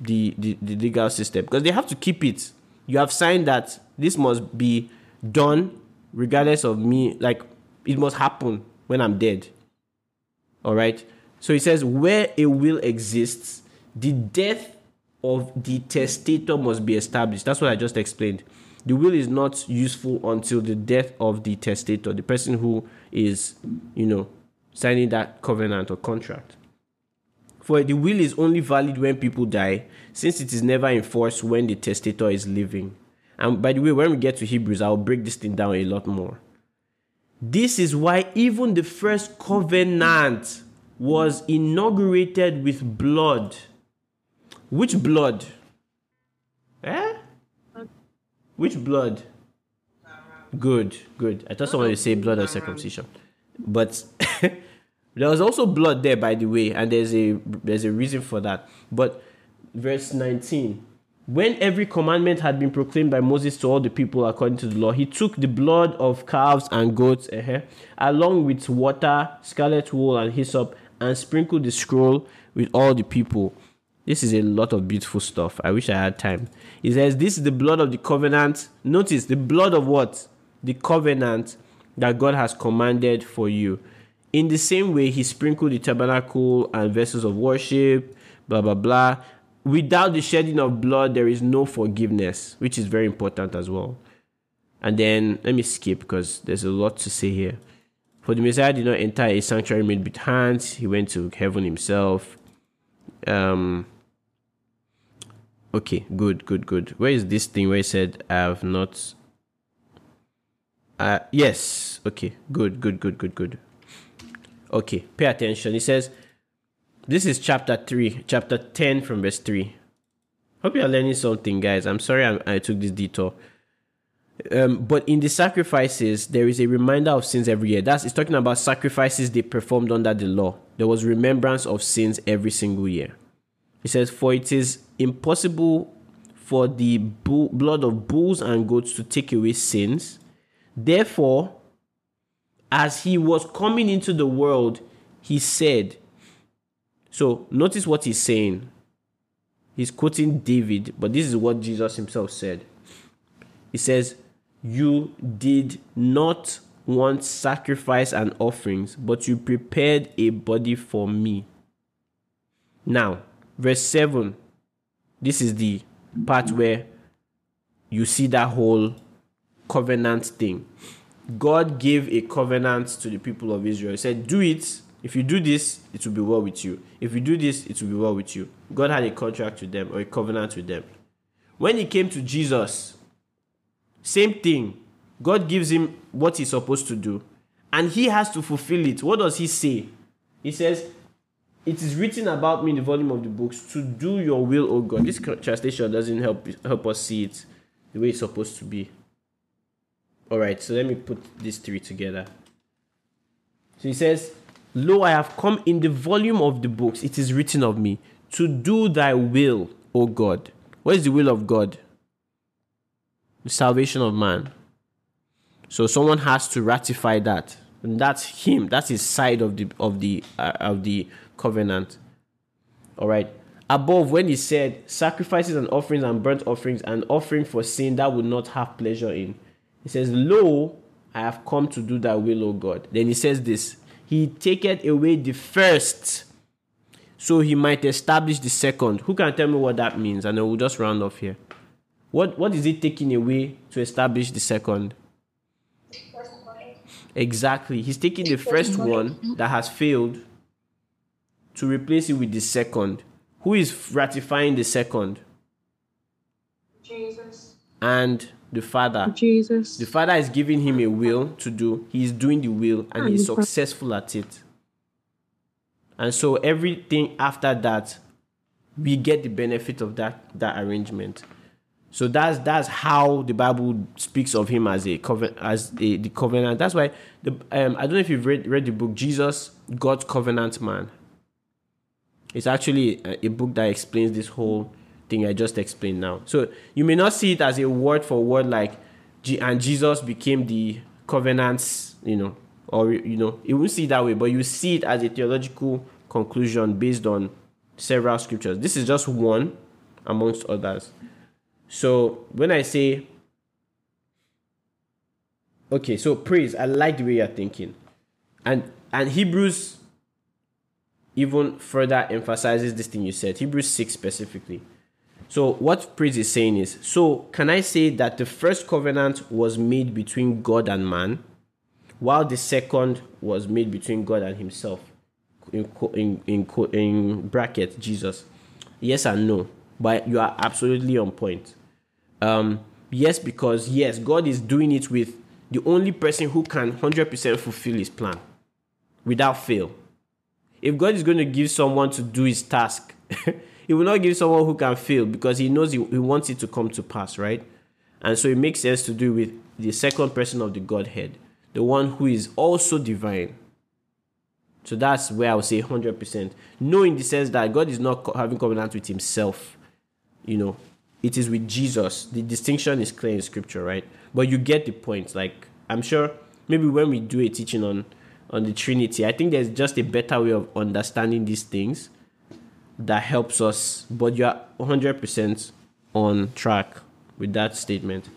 the, the, the legal system because they have to keep it. You have signed that this must be done regardless of me, like it must happen when I'm dead. All right. So he says, where a will exists, the death of the testator must be established. That's what I just explained. The will is not useful until the death of the testator, the person who is, you know, signing that covenant or contract. For the will is only valid when people die, since it is never enforced when the testator is living. And by the way, when we get to Hebrews, I'll break this thing down a lot more. This is why even the first covenant was inaugurated with blood. Which blood? Eh? Which blood? Good, good. I thought someone would say blood of circumcision. But there was also blood there, by the way, and there's a there's a reason for that. But verse 19. When every commandment had been proclaimed by Moses to all the people according to the law, he took the blood of calves and goats, uh along with water, scarlet wool, and hyssop, and sprinkled the scroll with all the people. This is a lot of beautiful stuff. I wish I had time. He says, This is the blood of the covenant. Notice the blood of what? The covenant that God has commanded for you. In the same way, he sprinkled the tabernacle and vessels of worship, blah, blah, blah. Without the shedding of blood, there is no forgiveness, which is very important as well. And then let me skip because there's a lot to say here. For the Messiah did not enter a sanctuary made with hands, he went to heaven himself. Um, okay, good, good, good. Where is this thing where he said, I have not. Uh, yes, okay, good, good, good, good, good. Okay, pay attention. He says, this is chapter 3, chapter 10 from verse 3. Hope you are learning something, guys. I'm sorry I, I took this detour. Um, but in the sacrifices, there is a reminder of sins every year. That's it's talking about sacrifices they performed under the law. There was remembrance of sins every single year. It says, For it is impossible for the bull, blood of bulls and goats to take away sins. Therefore, as he was coming into the world, he said, So notice what he's saying. He's quoting David, but this is what Jesus himself said. He says, You did not want sacrifice and offerings, but you prepared a body for me. Now, verse 7, this is the part where you see that whole covenant thing. God gave a covenant to the people of Israel. He said, Do it. If you do this, it will be well with you. If you do this, it will be well with you. God had a contract with them or a covenant with them. When he came to Jesus, same thing. God gives him what he's supposed to do, and he has to fulfill it. What does he say? He says, It is written about me in the volume of the books to do your will, O God. This translation doesn't help help us see it the way it's supposed to be. All right, so let me put these three together. So he says, Lo, I have come in the volume of the books, it is written of me, to do thy will, O God. What is the will of God? The salvation of man. So someone has to ratify that. And that's him. That's his side of the of the uh, of the covenant. All right. Above, when he said sacrifices and offerings and burnt offerings and offering for sin that would not have pleasure in, he says, Lo, I have come to do thy will, O God. Then he says this He taketh away the first, so he might establish the second. Who can tell me what that means? And then we'll just round off here. What what is it taking away to establish the second? Exactly. He's taking the first one that has failed to replace it with the second. Who is ratifying the second? Jesus. And the Father. Jesus. The Father is giving him a will to do. He's doing the will and he's successful at it. And so everything after that, we get the benefit of that that arrangement. So that's that's how the Bible speaks of him as a covenant as a, the covenant. That's why the um, I don't know if you've read read the book Jesus God's Covenant Man. It's actually a, a book that explains this whole thing I just explained now. So you may not see it as a word for word like and Jesus became the covenants, you know, or you know, you won't see it that way, but you see it as a theological conclusion based on several scriptures. This is just one amongst others. So when I say, okay, so praise, I like the way you're thinking, and and Hebrews even further emphasizes this thing you said, Hebrews six specifically. So what praise is saying is, so can I say that the first covenant was made between God and man, while the second was made between God and Himself, in in in, in bracket Jesus. Yes and no, but you are absolutely on point. Um, yes, because yes, God is doing it with the only person who can 100% fulfill his plan without fail. If God is going to give someone to do his task, he will not give someone who can fail because he knows he, he wants it to come to pass, right? And so it makes sense to do with the second person of the Godhead, the one who is also divine. So that's where I would say 100%. No, in the sense that God is not co- having covenant with himself, you know, it is with Jesus. The distinction is clear in scripture, right? But you get the point. Like I'm sure maybe when we do a teaching on on the Trinity, I think there's just a better way of understanding these things. That helps us, but you are 100% on track with that statement.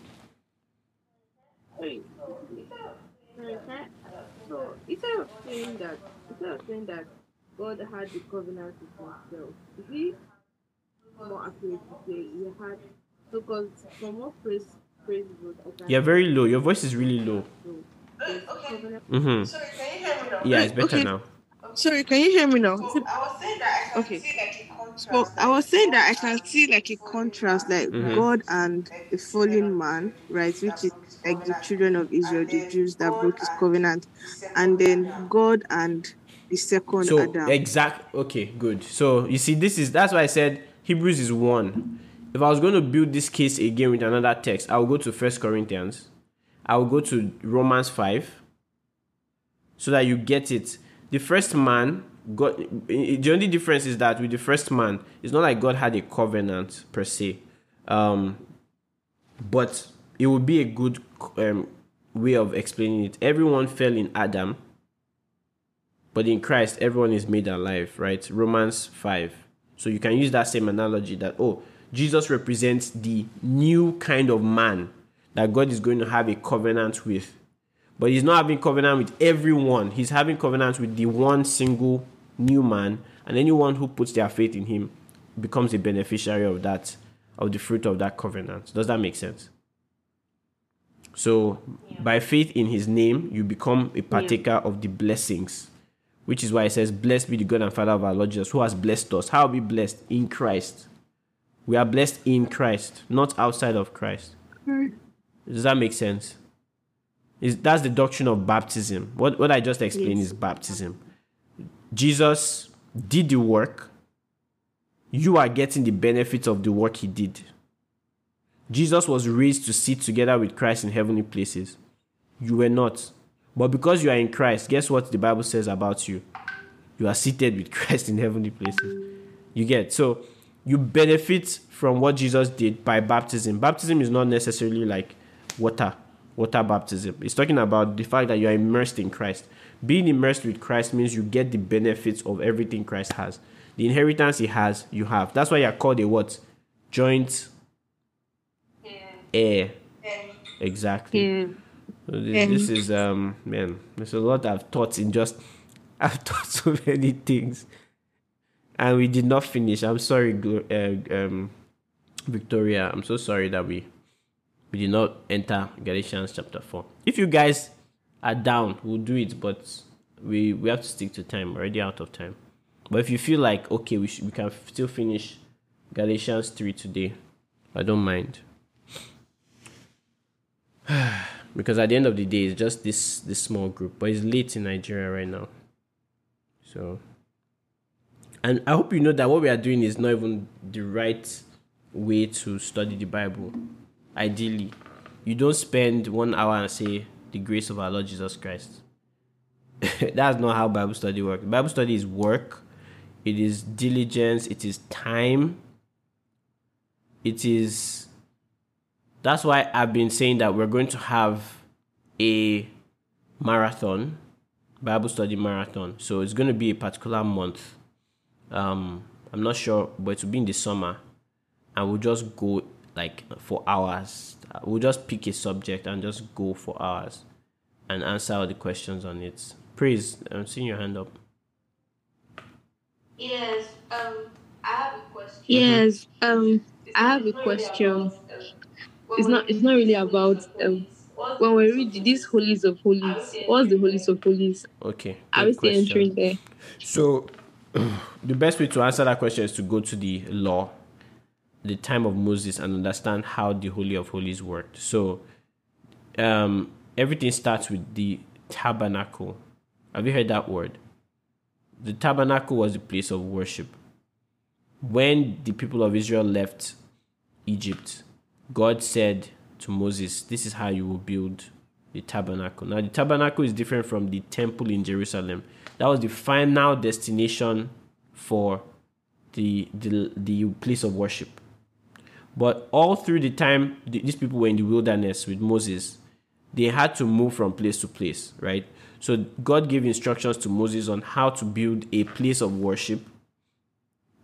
Sorry. Sorry, can I- So instead of saying that, instead of saying that God had the covenant with Himself, is it more accurate to say He had? So, because from what praise praise wrote, I You're very low. Your voice is really low. so there's covenant. Mm-hmm. Sorry, can you hear me now? Yeah, it's better Okay. now. Sorry, can you hear me now? So I was saying that I can Okay. see like a contrast. So I was saying that I can see like a contrast, like Mhm. God and the fallen man, right? Which is like the children of Israel, the Jews that broke his covenant, and then God and the second So Adam. exact. Okay, good. So you see, this is that's why I said Hebrews is one. If I was going to build this case again with another text, I will go to First Corinthians. I will go to Romans five, so that you get it. The first man, God. The only difference is that with the first man, it's not like God had a covenant per se, um, but it would be a good um, way of explaining it. Everyone fell in Adam but in Christ, everyone is made alive, right? Romans 5. So you can use that same analogy that, oh, Jesus represents the new kind of man that God is going to have a covenant with. But he's not having covenant with everyone. He's having covenant with the one single new man, and anyone who puts their faith in him becomes a beneficiary of that, of the fruit of that covenant. Does that make sense? So, by faith in his name, you become a partaker of the blessings, which is why it says, Blessed be the God and Father of our Lord Jesus, who has blessed us. How are we blessed? In Christ. We are blessed in Christ, not outside of Christ. Does that make sense? Is that's the doctrine of baptism. What what I just explained Yes. is baptism. Jesus did the work. You are getting the benefits of the work he did. Jesus was raised to sit together with Christ in heavenly places. You were not. But because you are in Christ, guess what the Bible says about you? You are seated with Christ in heavenly places. You get so you benefit from what Jesus did by baptism. Baptism is not necessarily like water, water baptism. It's talking about the fact that you are immersed in Christ. Being immersed with Christ means you get the benefits of everything Christ has. The inheritance he has, you have. That's why you are called a what? Joint heir. Exactly. Yeah. So This, this is um man, there's a lot I've taught in just I've taught so many things, and we did not finish. I'm sorry, Glo- uh, um, Victoria. I'm so sorry that we we did not enter Galatians chapter four. If you guys are down, we'll do it, but we we have to stick to time. Already out of time. But if you feel like okay, we should, we can still finish Galatians three today. I don't mind because at the end of the day it's just this this small group but it's late in nigeria right now so and i hope you know that what we are doing is not even the right way to study the bible ideally you don't spend one hour and say the grace of our lord jesus christ. That's not how bible study works. Bible study is work. It is diligence. It is time. It is that's why I've been saying that we're going to have a marathon, Bible study marathon. So it's going to be a particular month. Um, I'm not sure, but it will be in the summer, and we'll just go like for hours. We'll just pick a subject and just go for hours, and answer all the questions on it. Please, I'm seeing your hand up. Yes, um, I have a question. Yes, um, I have a question. It's not. It's not really about um. When we read these holies of holies, what's the holies of holies? Okay. Are good we still entering there? So, the best way to answer that question is to go to the law, the time of Moses, and understand how the Holy of Holies worked. So, um, everything starts with the tabernacle. Have you heard that word? The tabernacle was the place of worship. When the people of Israel left Egypt, God said to Moses, This is how you will build the tabernacle. Now, the tabernacle is different from the temple in Jerusalem. That was the final destination for the, the, the place of worship. But all through the time these people were in the wilderness with Moses, they had to move from place to place, right? So God gave instructions to Moses on how to build a place of worship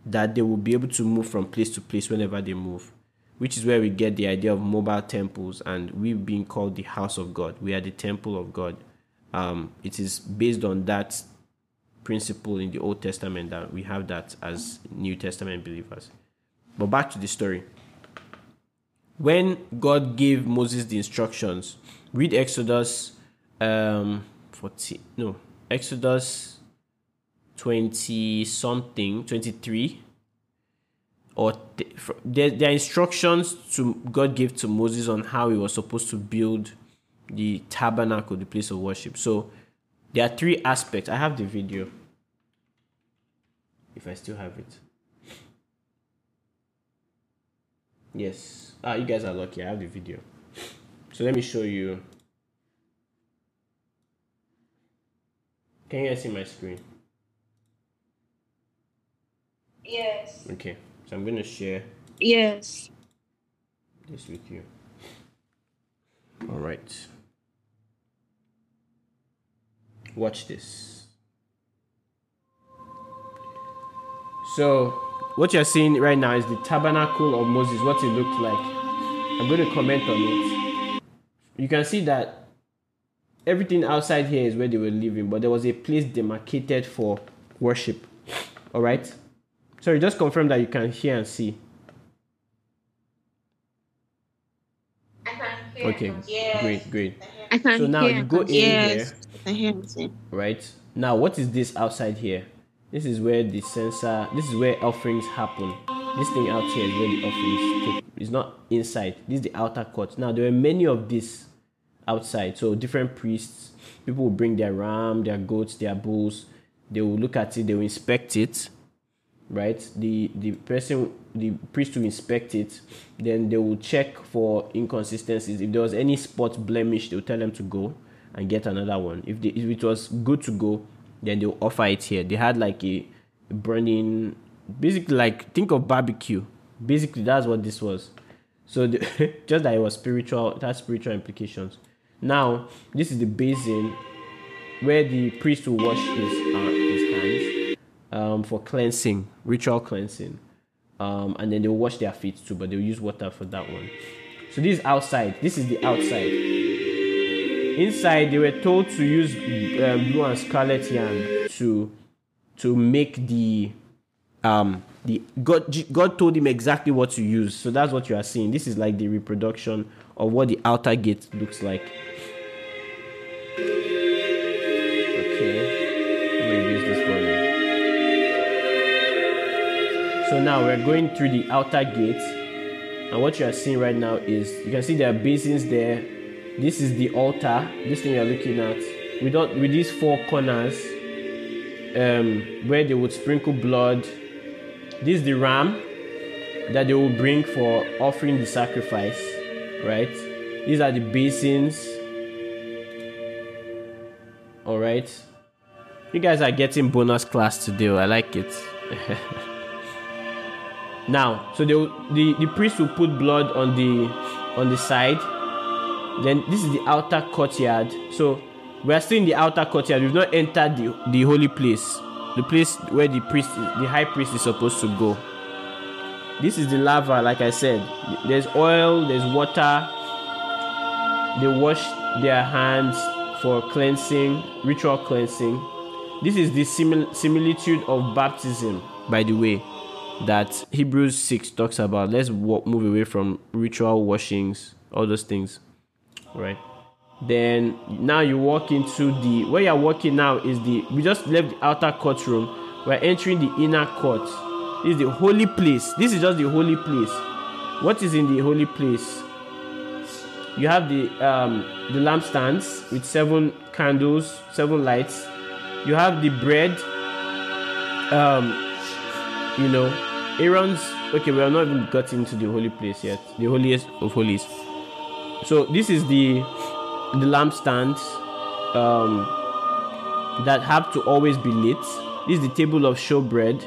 that they will be able to move from place to place whenever they move, which is where we get the idea of mobile temples and we being called the house of God. We are the temple of God. Um, it is based on that principle in the Old Testament that we have that as New Testament believers. But back to the story. When God gave Moses the instructions, read Exodus um 40 no, Exodus 20 something, 23 or th- there, there are instructions to God gave to Moses on how he was supposed to build the tabernacle, the place of worship. So there are three aspects. I have the video. If I still have it. Yes. Ah, you guys are lucky. I have the video. So let me show you. Can you guys see my screen? Yes. Okay. So I'm going to share Yes. this with you. All right. Watch this. So, what you're seeing right now is the tabernacle of Moses, what it looked like. I'm going to comment on it. You can see that everything outside here is where they were living, but there was a place demarcated for worship. All right. Sorry, just confirm that you can hear and see. I can hear. Okay, Yes. great, great. I can So now hear. you go in Yes. here, I hear right? Now, what is this outside here? This is where the sensor, this is where offerings happen. This thing out here is where the offerings take. It's not inside. This is the outer court. Now, there are many of these outside. So, different priests, people will bring their ram, their goats, their bulls. They will look at it, they will inspect it, right? The the person, the priest will inspect it. Then they will check for inconsistencies. If there was any spot blemish, they will tell them to go and get another one. If, if it was good to go, then they'll offer it here. They had like a, burning, basically like think of barbecue. Basically, that's what this was. So the, just that it was spiritual, it has spiritual implications. Now, this is the basin where the priest will wash his uh, his hands um, for cleansing, ritual cleansing, um, and then they'll wash their feet too, but they'll use water for that one. So this is outside. This is the outside. Inside, they were told to use uh, blue and scarlet yarn to to make the um the God God told him exactly what to use. So that's what you are seeing. This is like the reproduction of what the outer gate looks like. Okay, this. So now we're going through the outer gate, and what you are seeing right now is you can see there are basins there. This is the altar. This thing you're looking at with all, with these four corners, um, where they would sprinkle blood. This is the ram that they will bring for offering the sacrifice, right? These are the basins. All right. You guys are getting bonus class today. oh, I like it. now, so they the the priest will put blood on the on the side. Then this is the outer courtyard. So we are still in the outer courtyard. We've not entered the, the holy place, the place where the priest, the high priest, is supposed to go. This is the lava, like I said. There's oil, there's water. They wash their hands for cleansing, ritual cleansing. This is the simil- similitude of baptism, by the way, that Hebrews 6 talks about. Let's move away from ritual washings, all those things, right? Then now you walk into the where you're walking now is the we just left the outer courtroom. We're entering the inner court. This is the holy place. This is just the holy place. What is in the holy place? You have the um, the lampstands with seven candles, seven lights. You have the bread. Um, you know, Aaron's. Okay, we have not even got into the holy place yet. The holiest of holies. So this is the the lampstands um, that have to always be lit. This is the table of showbread,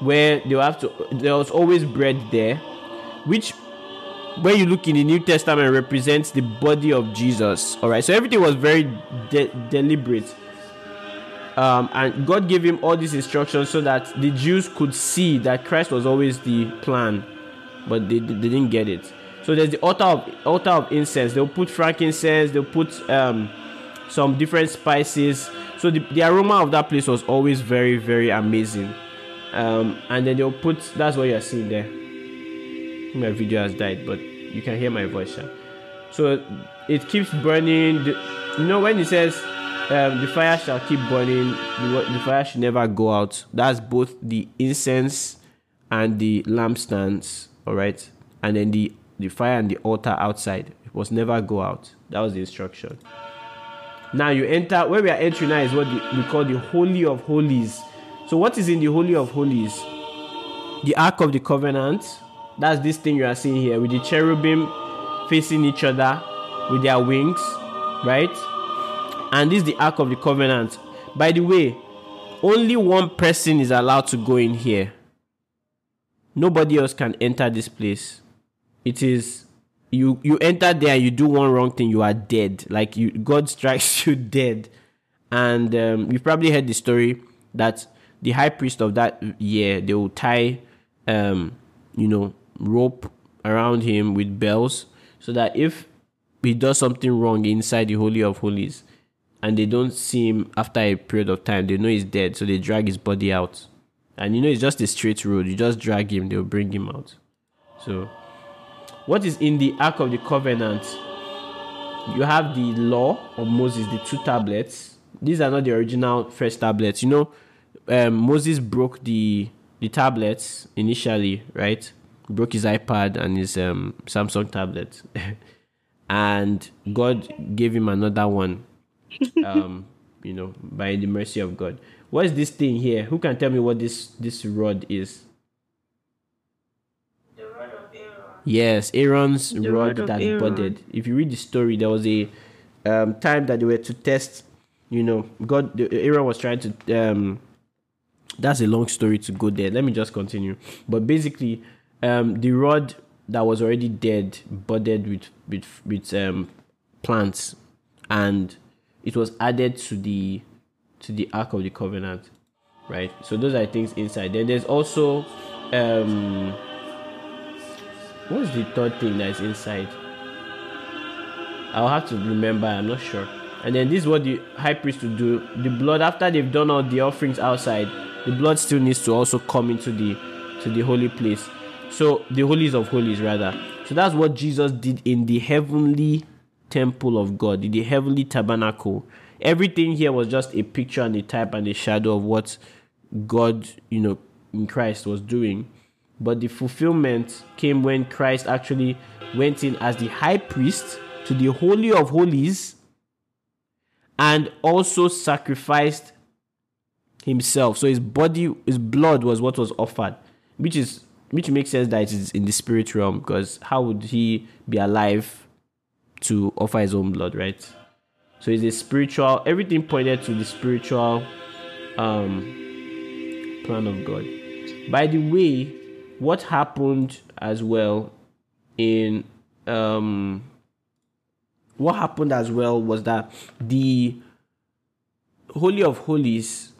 where they have to. There was always bread there, which when you look in the New Testament represents the body of Jesus. All right, so everything was very de- deliberate. um, and God gave him all these instructions so that the Jews could see that Christ was always the plan, but they, they didn't get it. So there's the altar of altar of incense. They'll put frankincense. They'll put um, some different spices. So the, the aroma of that place was always very very amazing. Um, and then they'll put that's what you're seeing there. My video has died, but you can hear my voice. Yeah? So it keeps burning. The, you know when it says um, the fire shall keep burning, the, the fire should never go out. That's both the incense and the lampstands. All right, and then the the fire and the altar outside. It was never go out. That was the instruction. Now you enter where we are entering now is what we call the holy of holies. So what is in the holy of holies? The ark of the covenant. That's this thing you are seeing here with the cherubim facing each other with their wings, right? And this is the ark of the covenant. By the way, only one person is allowed to go in here. Nobody else can enter this place it is you you enter there and you do one wrong thing you are dead. Like you god strikes you dead. And um, you've probably heard the story that the high priest of that year they will tie um, you know rope around him with bells so that if he does something wrong inside the holy of holies and they don't see him after a period of time they know he's dead so they drag his body out. And you know it's just a straight road. You just drag him they'll bring him out. So what is in the Ark of the Covenant? You have the law of Moses, the two tablets. These are not the original first tablets. You know, um, Moses broke the the tablets initially, right? Broke his iPad and his um, Samsung tablet, and God gave him another one. Um, you know, by the mercy of God. What is this thing here? Who can tell me what this this rod is? Yes, Aaron's The rod that Aaron. budded. If you read the story, there was a um, time that they were to test. You know, God, the- Aaron was trying to. Um, that's a long story to go there. Let me just continue. But basically, um, the rod that was already dead budded with with with um, plants, and it was added to the to the Ark of the Covenant, right? So those are things inside. Then there's also um, what's the third thing that's inside? I'll have to remember. I'm not sure. And then this is what the high priest will do. The blood after they've done all the offerings outside, the blood still needs to also come into the to the holy place. So the holies of holies rather. So that's what Jesus did in the heavenly temple of God, in the heavenly tabernacle. Everything here was just a picture and a type and a shadow of what God, you know, in Christ was doing. But the fulfillment came when Christ actually went in as the high priest to the Holy of Holies and also sacrificed himself. So his body, his blood was what was offered, which is which makes sense that it is in the spirit realm because how would he be alive to offer his own blood, right? So it's a spiritual. Everything pointed to the spiritual um, plan of God. By the way, what happened as well in um, what happened as well was that the Holy of Holies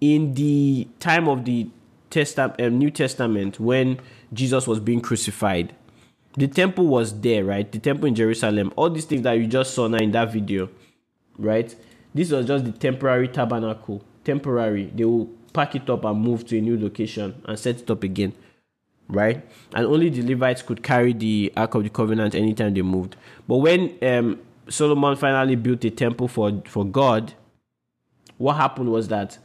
in the time of the Testament, um, New Testament, when Jesus was being crucified, the temple was there, right? The temple in Jerusalem. All these things that you just saw now in that video, right? This was just the temporary tabernacle. Temporary. They will pack it up and move to a new location and set it up again, right? And only the Levites could carry the Ark of the Covenant anytime they moved. But when um, Solomon finally built a temple for for God, what happened was that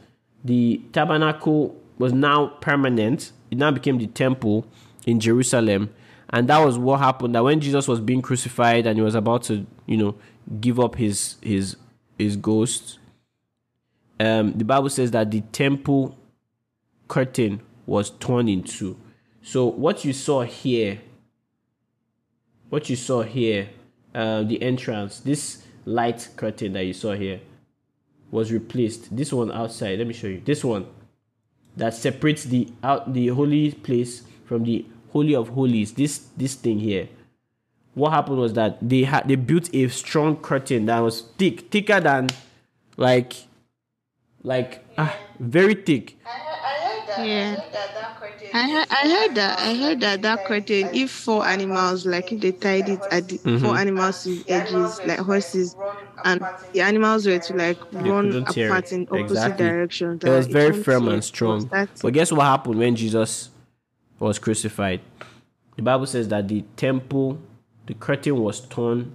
the tabernacle was now permanent. It now became the temple in Jerusalem. And that was what happened that when Jesus was being crucified and he was about to, you know, give up his his his ghost, um, the Bible says that the temple curtain was torn in two. So what you saw here, what you saw here, uh, the entrance, this light curtain that you saw here, was replaced. This one outside, let me show you. This one that separates the out the holy place from the holy of holies. This this thing here. What happened was that they had they built a strong curtain that was thick, thicker than like like ah, very thick. Yeah. I heard that that. I heard, that I heard that that curtain if four animals like if they tied it at the Mhm. four animals to edges like horses and the animals were to like run apart in opposite Exactly. directions. It was that very won't firm and strong. But guess what happened when Jesus was crucified? The Bible says that the temple, the curtain was torn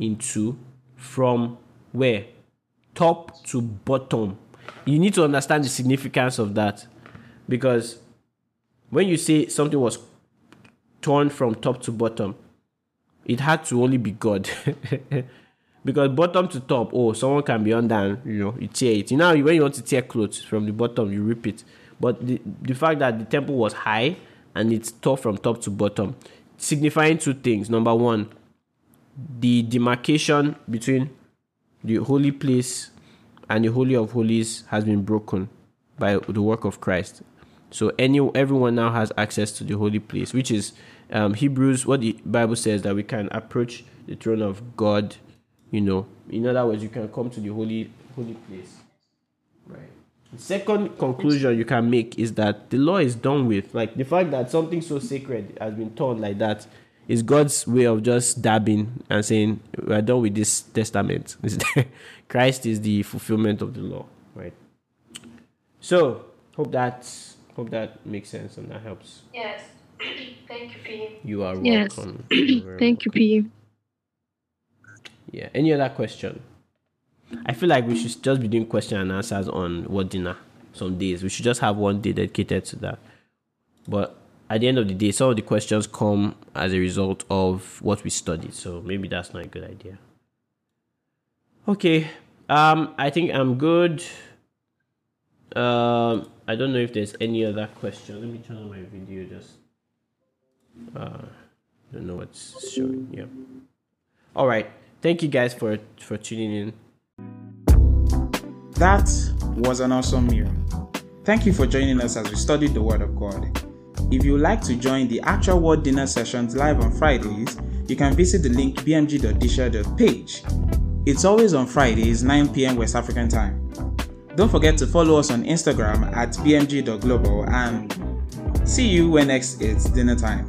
into from where? Top to bottom. You need to understand the significance of that because when you say something was torn from top to bottom, it had to only be God. because bottom to top, oh, someone can be under and you know you tear it. You know when you want to tear clothes from the bottom, you rip it. But the, the fact that the temple was high and it's tall from top to bottom, signifying two things. Number one, the demarcation between the holy place and the holy of holies has been broken by the work of Christ. So any everyone now has access to the holy place, which is um, Hebrews. What the Bible says that we can approach the throne of God. You know, in other words, you can come to the holy holy place. Right. The second conclusion you can make is that the law is done with. Like the fact that something so sacred has been torn like that is God's way of just dabbing and saying we are done with this testament. Christ is the fulfillment of the law, right? So hope that hope that makes sense and that helps. Yes. Thank you, P. You are welcome. You're very Thank you, P. Yeah. Any other question? I feel like we should just be doing question and answers on Word Dinner some days. We should just have one day dedicated to that. But at the end of the day, some of the questions come as a result of what we studied. So maybe that's not a good idea. Okay. Um, I think I'm good. Um, I don't know if there's any other question. Let me turn on my video just. Uh, don't know what's showing. Yeah. All right. Thank you guys for for tuning in. That was an awesome meal. Thank you for joining us as we studied the Word of God. If you would like to join the actual Word Dinner sessions live on Fridays, you can visit the link bmg.disha.page. It's always on Fridays, 9 pm West African time. Don't forget to follow us on Instagram at bmg.global and see you when next it's dinner time.